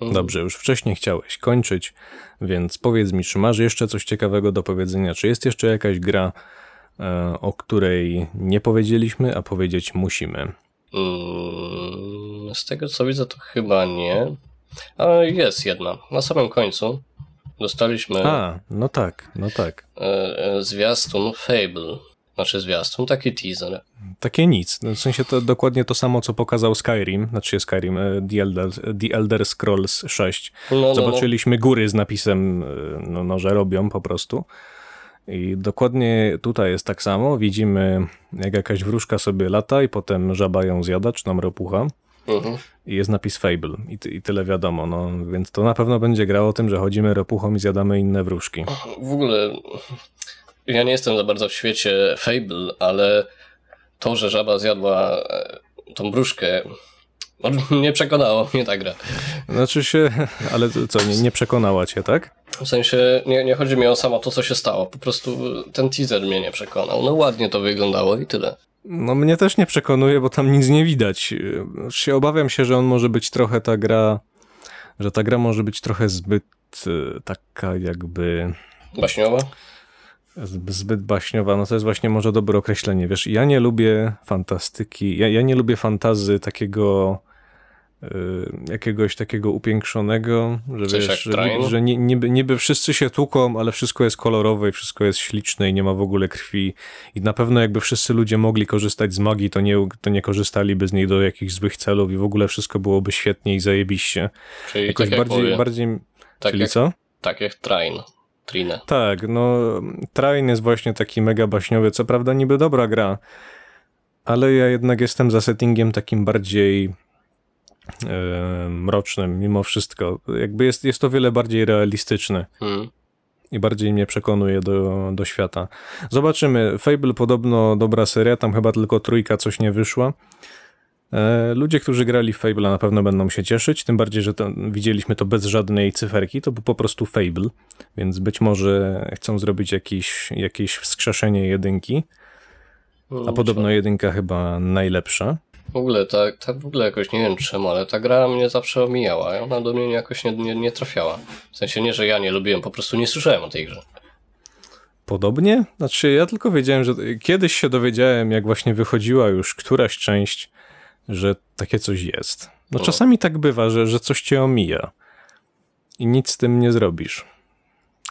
Mm. Dobrze, już wcześniej chciałeś kończyć, więc powiedz mi, czy masz jeszcze coś ciekawego do powiedzenia? Czy jest jeszcze jakaś gra, e, o której nie powiedzieliśmy, a powiedzieć musimy? Mm, Z tego co widzę to chyba nie, ale jest jedna. Na samym końcu dostaliśmy A, no tak, no tak. e, e, zwiastun Fable, znaczy zwiastun, taki teaser. Takie nic. No, W sensie to dokładnie to samo, co pokazał Skyrim, znaczy Skyrim, e, The Elder, The Elder Scrolls 6. No, no, no. Zobaczyliśmy góry z napisem, e, no, no, że robią po prostu. I dokładnie tutaj jest tak samo. Widzimy, jak jakaś wróżka sobie lata i potem żaba ją zjada, czy tam ropucha. Mhm. I jest napis Fable. I, ty, I tyle wiadomo. No, więc to na pewno będzie grało o tym, że chodzimy ropuchą i zjadamy inne wróżki. W ogóle ja nie jestem za bardzo w świecie Fable, ale to, że żaba zjadła e, tą bruszkę, no, nie przekonało mnie ta gra. Znaczy się, ale co, nie, nie przekonała cię, tak? W sensie nie, nie chodzi mi o samo to, co się stało. Po prostu ten teaser mnie nie przekonał. No ładnie to wyglądało i tyle. No mnie też nie przekonuje, bo tam nic nie widać. Się obawiam się, że on może być trochę ta gra, że ta gra może być trochę zbyt e, taka jakby Baśniowa? Zb- zbyt baśniowa. No to jest właśnie może dobre określenie. Wiesz, ja nie lubię fantastyki, ja, ja nie lubię fantazy takiego e, jakiegoś takiego upiększonego, że Coś wiesz, że, że ni- niby, niby wszyscy się tłuką, ale wszystko jest kolorowe i wszystko jest śliczne i nie ma w ogóle krwi i na pewno jakby wszyscy ludzie mogli korzystać z magii, to nie, to nie korzystaliby z niej do jakichś złych celów i w ogóle wszystko byłoby świetnie i zajebiście. Czyli Jakoś tak jak bardziej, bardziej, tak czyli jak, co? tak jak Train. Trine. Tak, no Train jest właśnie taki mega baśniowy, co prawda niby dobra gra, ale ja jednak jestem za settingiem takim bardziej e, mrocznym mimo wszystko. Jakby jest, jest to wiele bardziej realistyczne Hmm. i bardziej mnie przekonuje do, do świata. Zobaczymy. Fable podobno dobra seria, tam chyba tylko trójka coś nie wyszła. E, Ludzie, którzy grali w Fable na pewno będą się cieszyć, tym bardziej, że widzieliśmy to bez żadnej cyferki, to był po prostu Fable, więc być może chcą zrobić jakieś, jakieś wskrzeszenie jedynki, a podobno jedynka chyba najlepsza. W ogóle, tak, tak w ogóle jakoś nie wiem czemu, ale ta gra mnie zawsze omijała. Ona do mnie jakoś nie, nie, nie trafiała. W sensie nie, że ja nie lubiłem, po prostu nie słyszałem o tej grze. Podobnie? Znaczy, ja tylko wiedziałem, że kiedyś się dowiedziałem, jak właśnie wychodziła już któraś część, że takie coś jest. No czasami tak bywa, że, że coś cię omija i nic z tym nie zrobisz.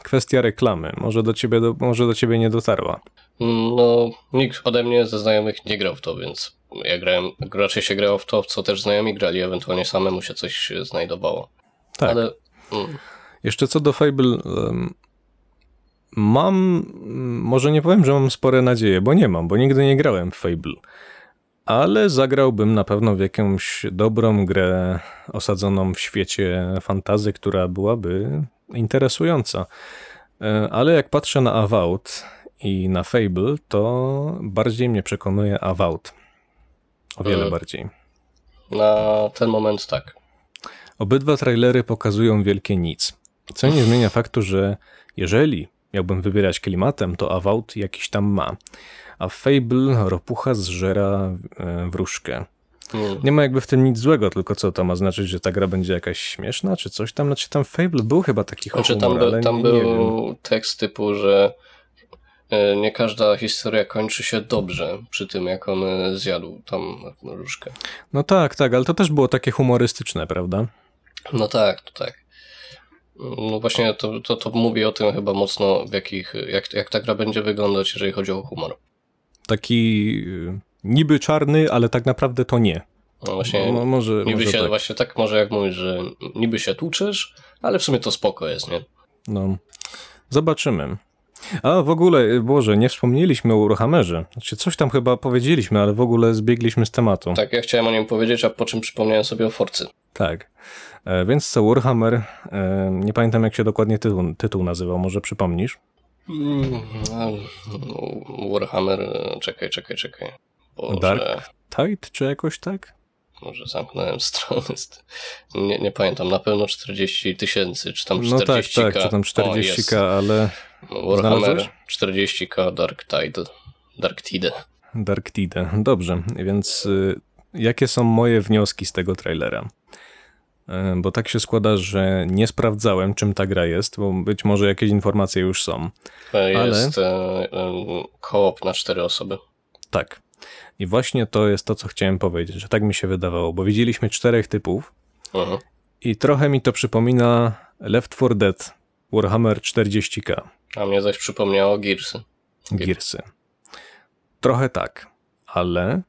Kwestia reklamy. Może do ciebie, do, może do ciebie nie dotarła. No, nikt ode mnie ze znajomych nie grał w to, więc ja grałem, raczej się grało w to, co też znajomi grali, ewentualnie samemu się coś znajdowało. Tak. Ale mm, Jeszcze co do Fable, mam, może nie powiem, że mam spore nadzieje, bo nie mam, bo nigdy nie grałem w Fable. Ale zagrałbym na pewno w jakąś dobrą grę osadzoną w świecie fantazy, która byłaby interesująca. E, Ale jak patrzę na Avowed i na Fable, to bardziej mnie przekonuje Avowed. O wiele Mhm. bardziej. na ten moment tak. Obydwa trailery pokazują wielkie nic. Co nie zmienia faktu, że jeżeli miałbym wybierać klimatem, to Avowed jakiś tam ma. A Fable ropucha zżera e, wróżkę. Mm. Nie ma jakby w tym nic złego, tylko co to ma znaczyć, że ta gra będzie jakaś śmieszna, czy coś tam? Znaczy tam Fable był chyba taki Znaczy humor, tam, był, ale tam nie, był nie tekst typu, że e, nie każda historia kończy się dobrze przy tym, jak on e, zjadł tam różkę. No tak, tak, ale to też było takie humorystyczne, prawda? No tak, to tak. No właśnie to, to, to mówi o tym chyba mocno, w jakich, jak, jak ta gra będzie wyglądać, jeżeli chodzi o humor. Taki y, niby czarny, ale tak naprawdę to nie. No właśnie, No, może, niby może się, tak. właśnie tak może jak mówisz, że niby się tłuczysz, ale w sumie to spoko jest, nie? No, zobaczymy. A w ogóle, y, Boże, nie wspomnieliśmy o Warhammerze. Znaczy, coś tam chyba powiedzieliśmy, ale w ogóle zbiegliśmy z tematu. Tak, ja chciałem o nim powiedzieć, a po czym przypomniałem sobie o Forcy. Tak. E, więc co, Warhammer, e, nie pamiętam jak się dokładnie tytuł, tytuł nazywał, może przypomnisz? Mm, Warhammer, e, czekaj, czekaj, czekaj. Boże, Dark Tide, czy jakoś tak? może zamknąłem stronę. Nie, nie pamiętam, na pewno 40 tysięcy, czy tam 40 No tak, tak, czy tam 40k, ale Warhammer Znalazłeś? 40k Dark Tide. Dark Tide. Dark Tide. Dobrze, więc y, jakie są moje wnioski z tego trailera? Y, Bo tak się składa, że nie sprawdzałem, czym ta gra jest, bo być może jakieś informacje już są. To Jest e, e, koop na cztery osoby. Tak. I właśnie to jest to, co chciałem powiedzieć, że tak mi się wydawało, bo widzieliśmy czterech typów Mhm. i trochę mi to przypomina Left 4 Dead Warhammer 40k. A mnie zaś przypomniało Gearsy. Gearsy. Trochę tak, ale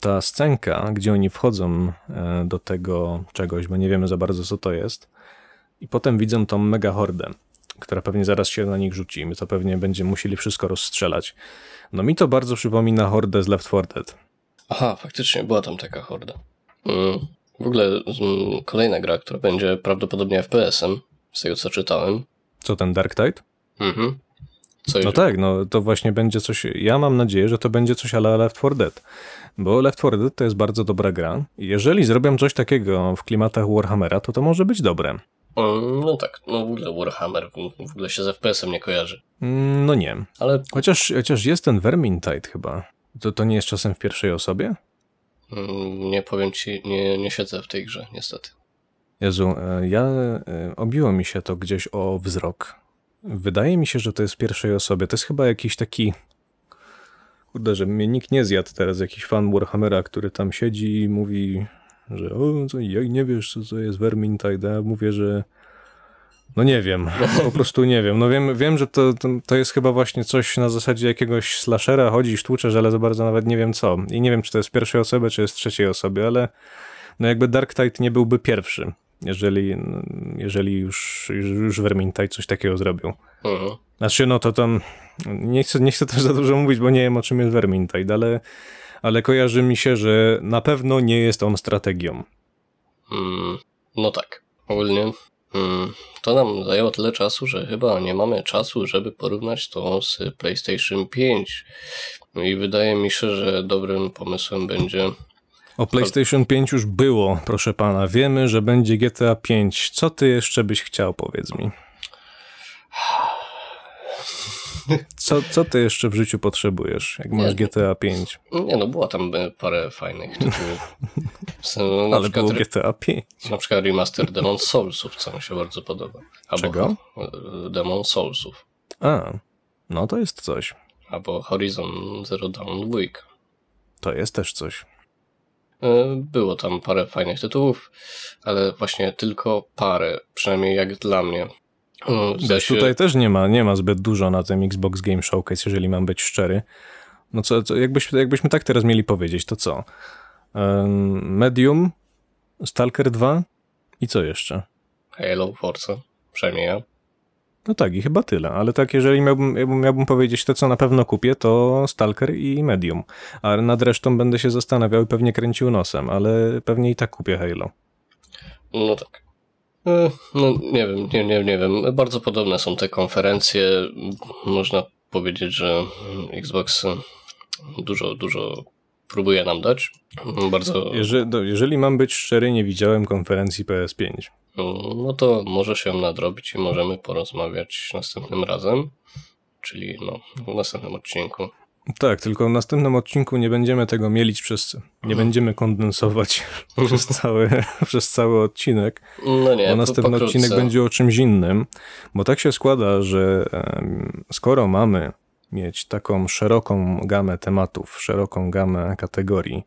ta scenka, gdzie oni wchodzą e, do tego czegoś, bo nie wiemy za bardzo co to jest, i potem widzą tą mega hordę, która pewnie zaraz się na nich rzuci. My to pewnie będziemy musieli wszystko rozstrzelać. No mi to bardzo przypomina hordę z Left 4 Dead. Aha, faktycznie, była tam taka horda. Mm. W ogóle mm, kolejna gra, która będzie prawdopodobnie FPS-em, z tego co czytałem. Co ten Dark Tide? Mhm. Coś, No tak, no to właśnie będzie coś. Ja mam nadzieję, że to będzie coś ale Left 4 Dead. Bo Left 4 Dead to jest bardzo dobra gra. Jeżeli zrobią coś takiego w klimatach Warhammera, to to może być dobre. No tak, no w ogóle Warhammer w ogóle się z FPS-em nie kojarzy. Mm, No nie. Ale Chociaż, chociaż jest ten Vermintide chyba. To, to nie jest czasem w pierwszej osobie? mm, nie powiem ci, nie, nie siedzę w tej grze, niestety. Jezu, e, ja e, obiło mi się to gdzieś o wzrok. Wydaje mi się, że to jest w pierwszej osobie. To jest chyba jakiś taki. Kurde, że mnie nikt nie zjadł teraz, jakiś fan Warhammera, który tam siedzi i mówi, że o, co, jak nie wiesz, co to jest Vermintide, ja mówię, że no nie wiem, po prostu nie wiem. No wiem, wiem że to, to, to jest chyba właśnie coś na zasadzie jakiegoś slashera, chodzisz, tłuczesz, ale za bardzo nawet nie wiem co. I nie wiem, czy to jest pierwszej osobie, czy jest trzeciej osobie, ale no jakby Dark Tide nie byłby pierwszy, jeżeli, jeżeli już, już, Vermintide coś takiego zrobił. Mhm. Znaczy, no to tam, nie chcę, nie chcę też za dużo mówić, bo nie wiem o czym jest Vermintide, ale, ale kojarzy mi się, że na pewno nie jest on strategią. Mm, no tak, ogólnie mm, to nam zajęło tyle czasu, że chyba nie mamy czasu, żeby porównać to z PlayStation 5. I wydaje mi się, że dobrym pomysłem będzie O PlayStation 5 już było, proszę pana. Wiemy, że będzie GTA 5. Co ty jeszcze byś chciał, powiedz mi? Co, co ty jeszcze w życiu potrzebujesz, jak masz Nie. GTA 5? Nie no, było tam e, parę fajnych tytułów. Na, Ale było GTA 5. na przykład remaster Demon Soulsów, co mi się bardzo podoba. Albo Czego? e, Demon Soulsów. A, no to jest coś. Albo Horizon Zero Dawn 2. To jest też coś. E, Było tam parę fajnych tytułów, ale właśnie tylko parę, przynajmniej jak dla mnie. E, w Wiesz, sensie- tutaj też nie ma, nie ma zbyt dużo na tym Xbox Game Showcase, jeżeli mam być szczery. No co, co jakbyś, jakbyśmy tak teraz mieli powiedzieć, to co? Em, Medium, Stalker 2 i co jeszcze? Halo, Forza, przynajmniej ja. No tak, i chyba tyle, ale tak, jeżeli miałbym, miałbym powiedzieć to, co na pewno kupię, to Stalker i Medium. A nad resztą będę się zastanawiał i pewnie kręcił nosem, ale pewnie i tak kupię Halo. No tak. E, No nie wiem, nie, nie, nie wiem. Bardzo podobne są te konferencje. Można powiedzieć, że Xbox dużo, dużo próbuje nam dać. Bardzo. Jeżeli, do, jeżeli mam być szczery, nie widziałem konferencji PS5. No to może się nadrobić i możemy porozmawiać następnym razem. Czyli no, w następnym odcinku. Tak, tylko w następnym odcinku nie będziemy tego mielić przez. Nie będziemy kondensować przez cały, przez cały odcinek. No nie, bo następny pokrótce. odcinek będzie o czymś innym, bo tak się składa, że skoro mamy mieć taką szeroką gamę tematów, szeroką gamę kategorii,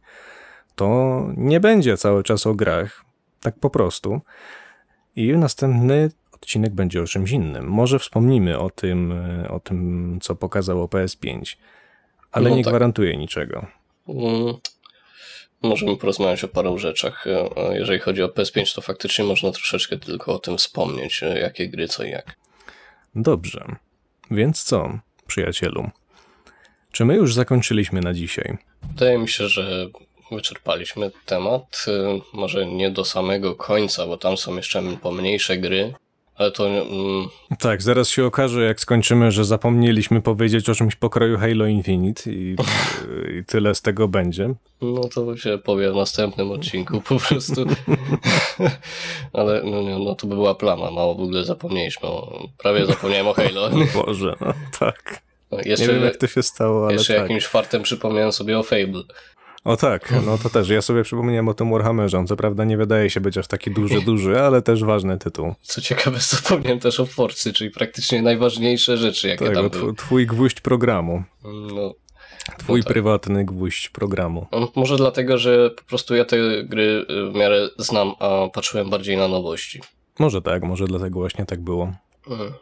to nie będzie cały czas o grach, tak po prostu. I następny odcinek będzie o czymś innym. Może wspomnimy o tym, e, o tym co pokazało PS5, ale No nie tak. gwarantuję niczego. Mm, Możemy porozmawiać o paru rzeczach. E, Jeżeli chodzi o PS5, to faktycznie można troszeczkę tylko o tym wspomnieć, e, jakie gry, co i jak. Dobrze. Więc co, przyjacielu? Czy my już zakończyliśmy na dzisiaj? Wydaje mi się, że wyczerpaliśmy temat. E, Może nie do samego końca, bo tam są jeszcze pomniejsze gry, ale to mm, Tak, zaraz się okaże, jak skończymy, że zapomnieliśmy powiedzieć o czymś pokroju Halo Infinite i, i tyle z tego będzie. No to się powie w następnym odcinku po prostu. Ale no, nie, no to by była plama, mało w ogóle zapomnieliśmy. O, prawie zapomniałem o Halo. Boże, no tak. Jeszcze, Nie wiem, jak to się stało, ale jeszcze tak. jakimś fartem przypomniałem sobie o Fable. O tak, no to też. Ja sobie przypomniałem o tym Warhammerze. On co prawda nie wydaje się być aż taki duży, duży, ale też ważny tytuł. Co ciekawe, zapomniałem też o Forcy, czyli praktycznie najważniejsze rzeczy, jakie Tak, tam były. tw- twój gwóźdź programu. No, Twój No tak. prywatny gwóźdź programu. no, może dlatego, że po prostu ja te gry y, w miarę znam, a patrzyłem bardziej na nowości. Może tak, może dlatego właśnie tak było. Mhm.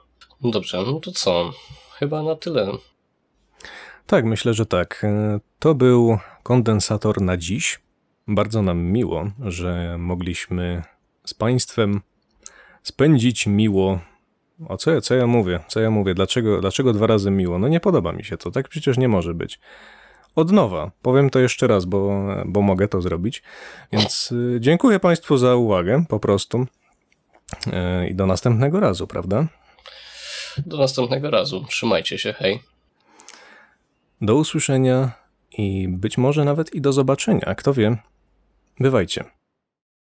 No Dobrze, no to co? Chyba na tyle. Tak, myślę, że tak. E, To był kondensator na dziś. Bardzo nam miło, że mogliśmy z Państwem spędzić miło. O co ja, co ja mówię? Co ja mówię? Dlaczego, dlaczego dwa razy miło? No nie podoba mi się to, tak przecież nie może być. Od nowa, powiem to jeszcze raz, bo, bo mogę to zrobić. Więc y, dziękuję Państwu za uwagę, po prostu. E, I do następnego razu, prawda? Do następnego razu. Trzymajcie się, hej. Do usłyszenia i być może nawet i do zobaczenia, kto wie. Bywajcie.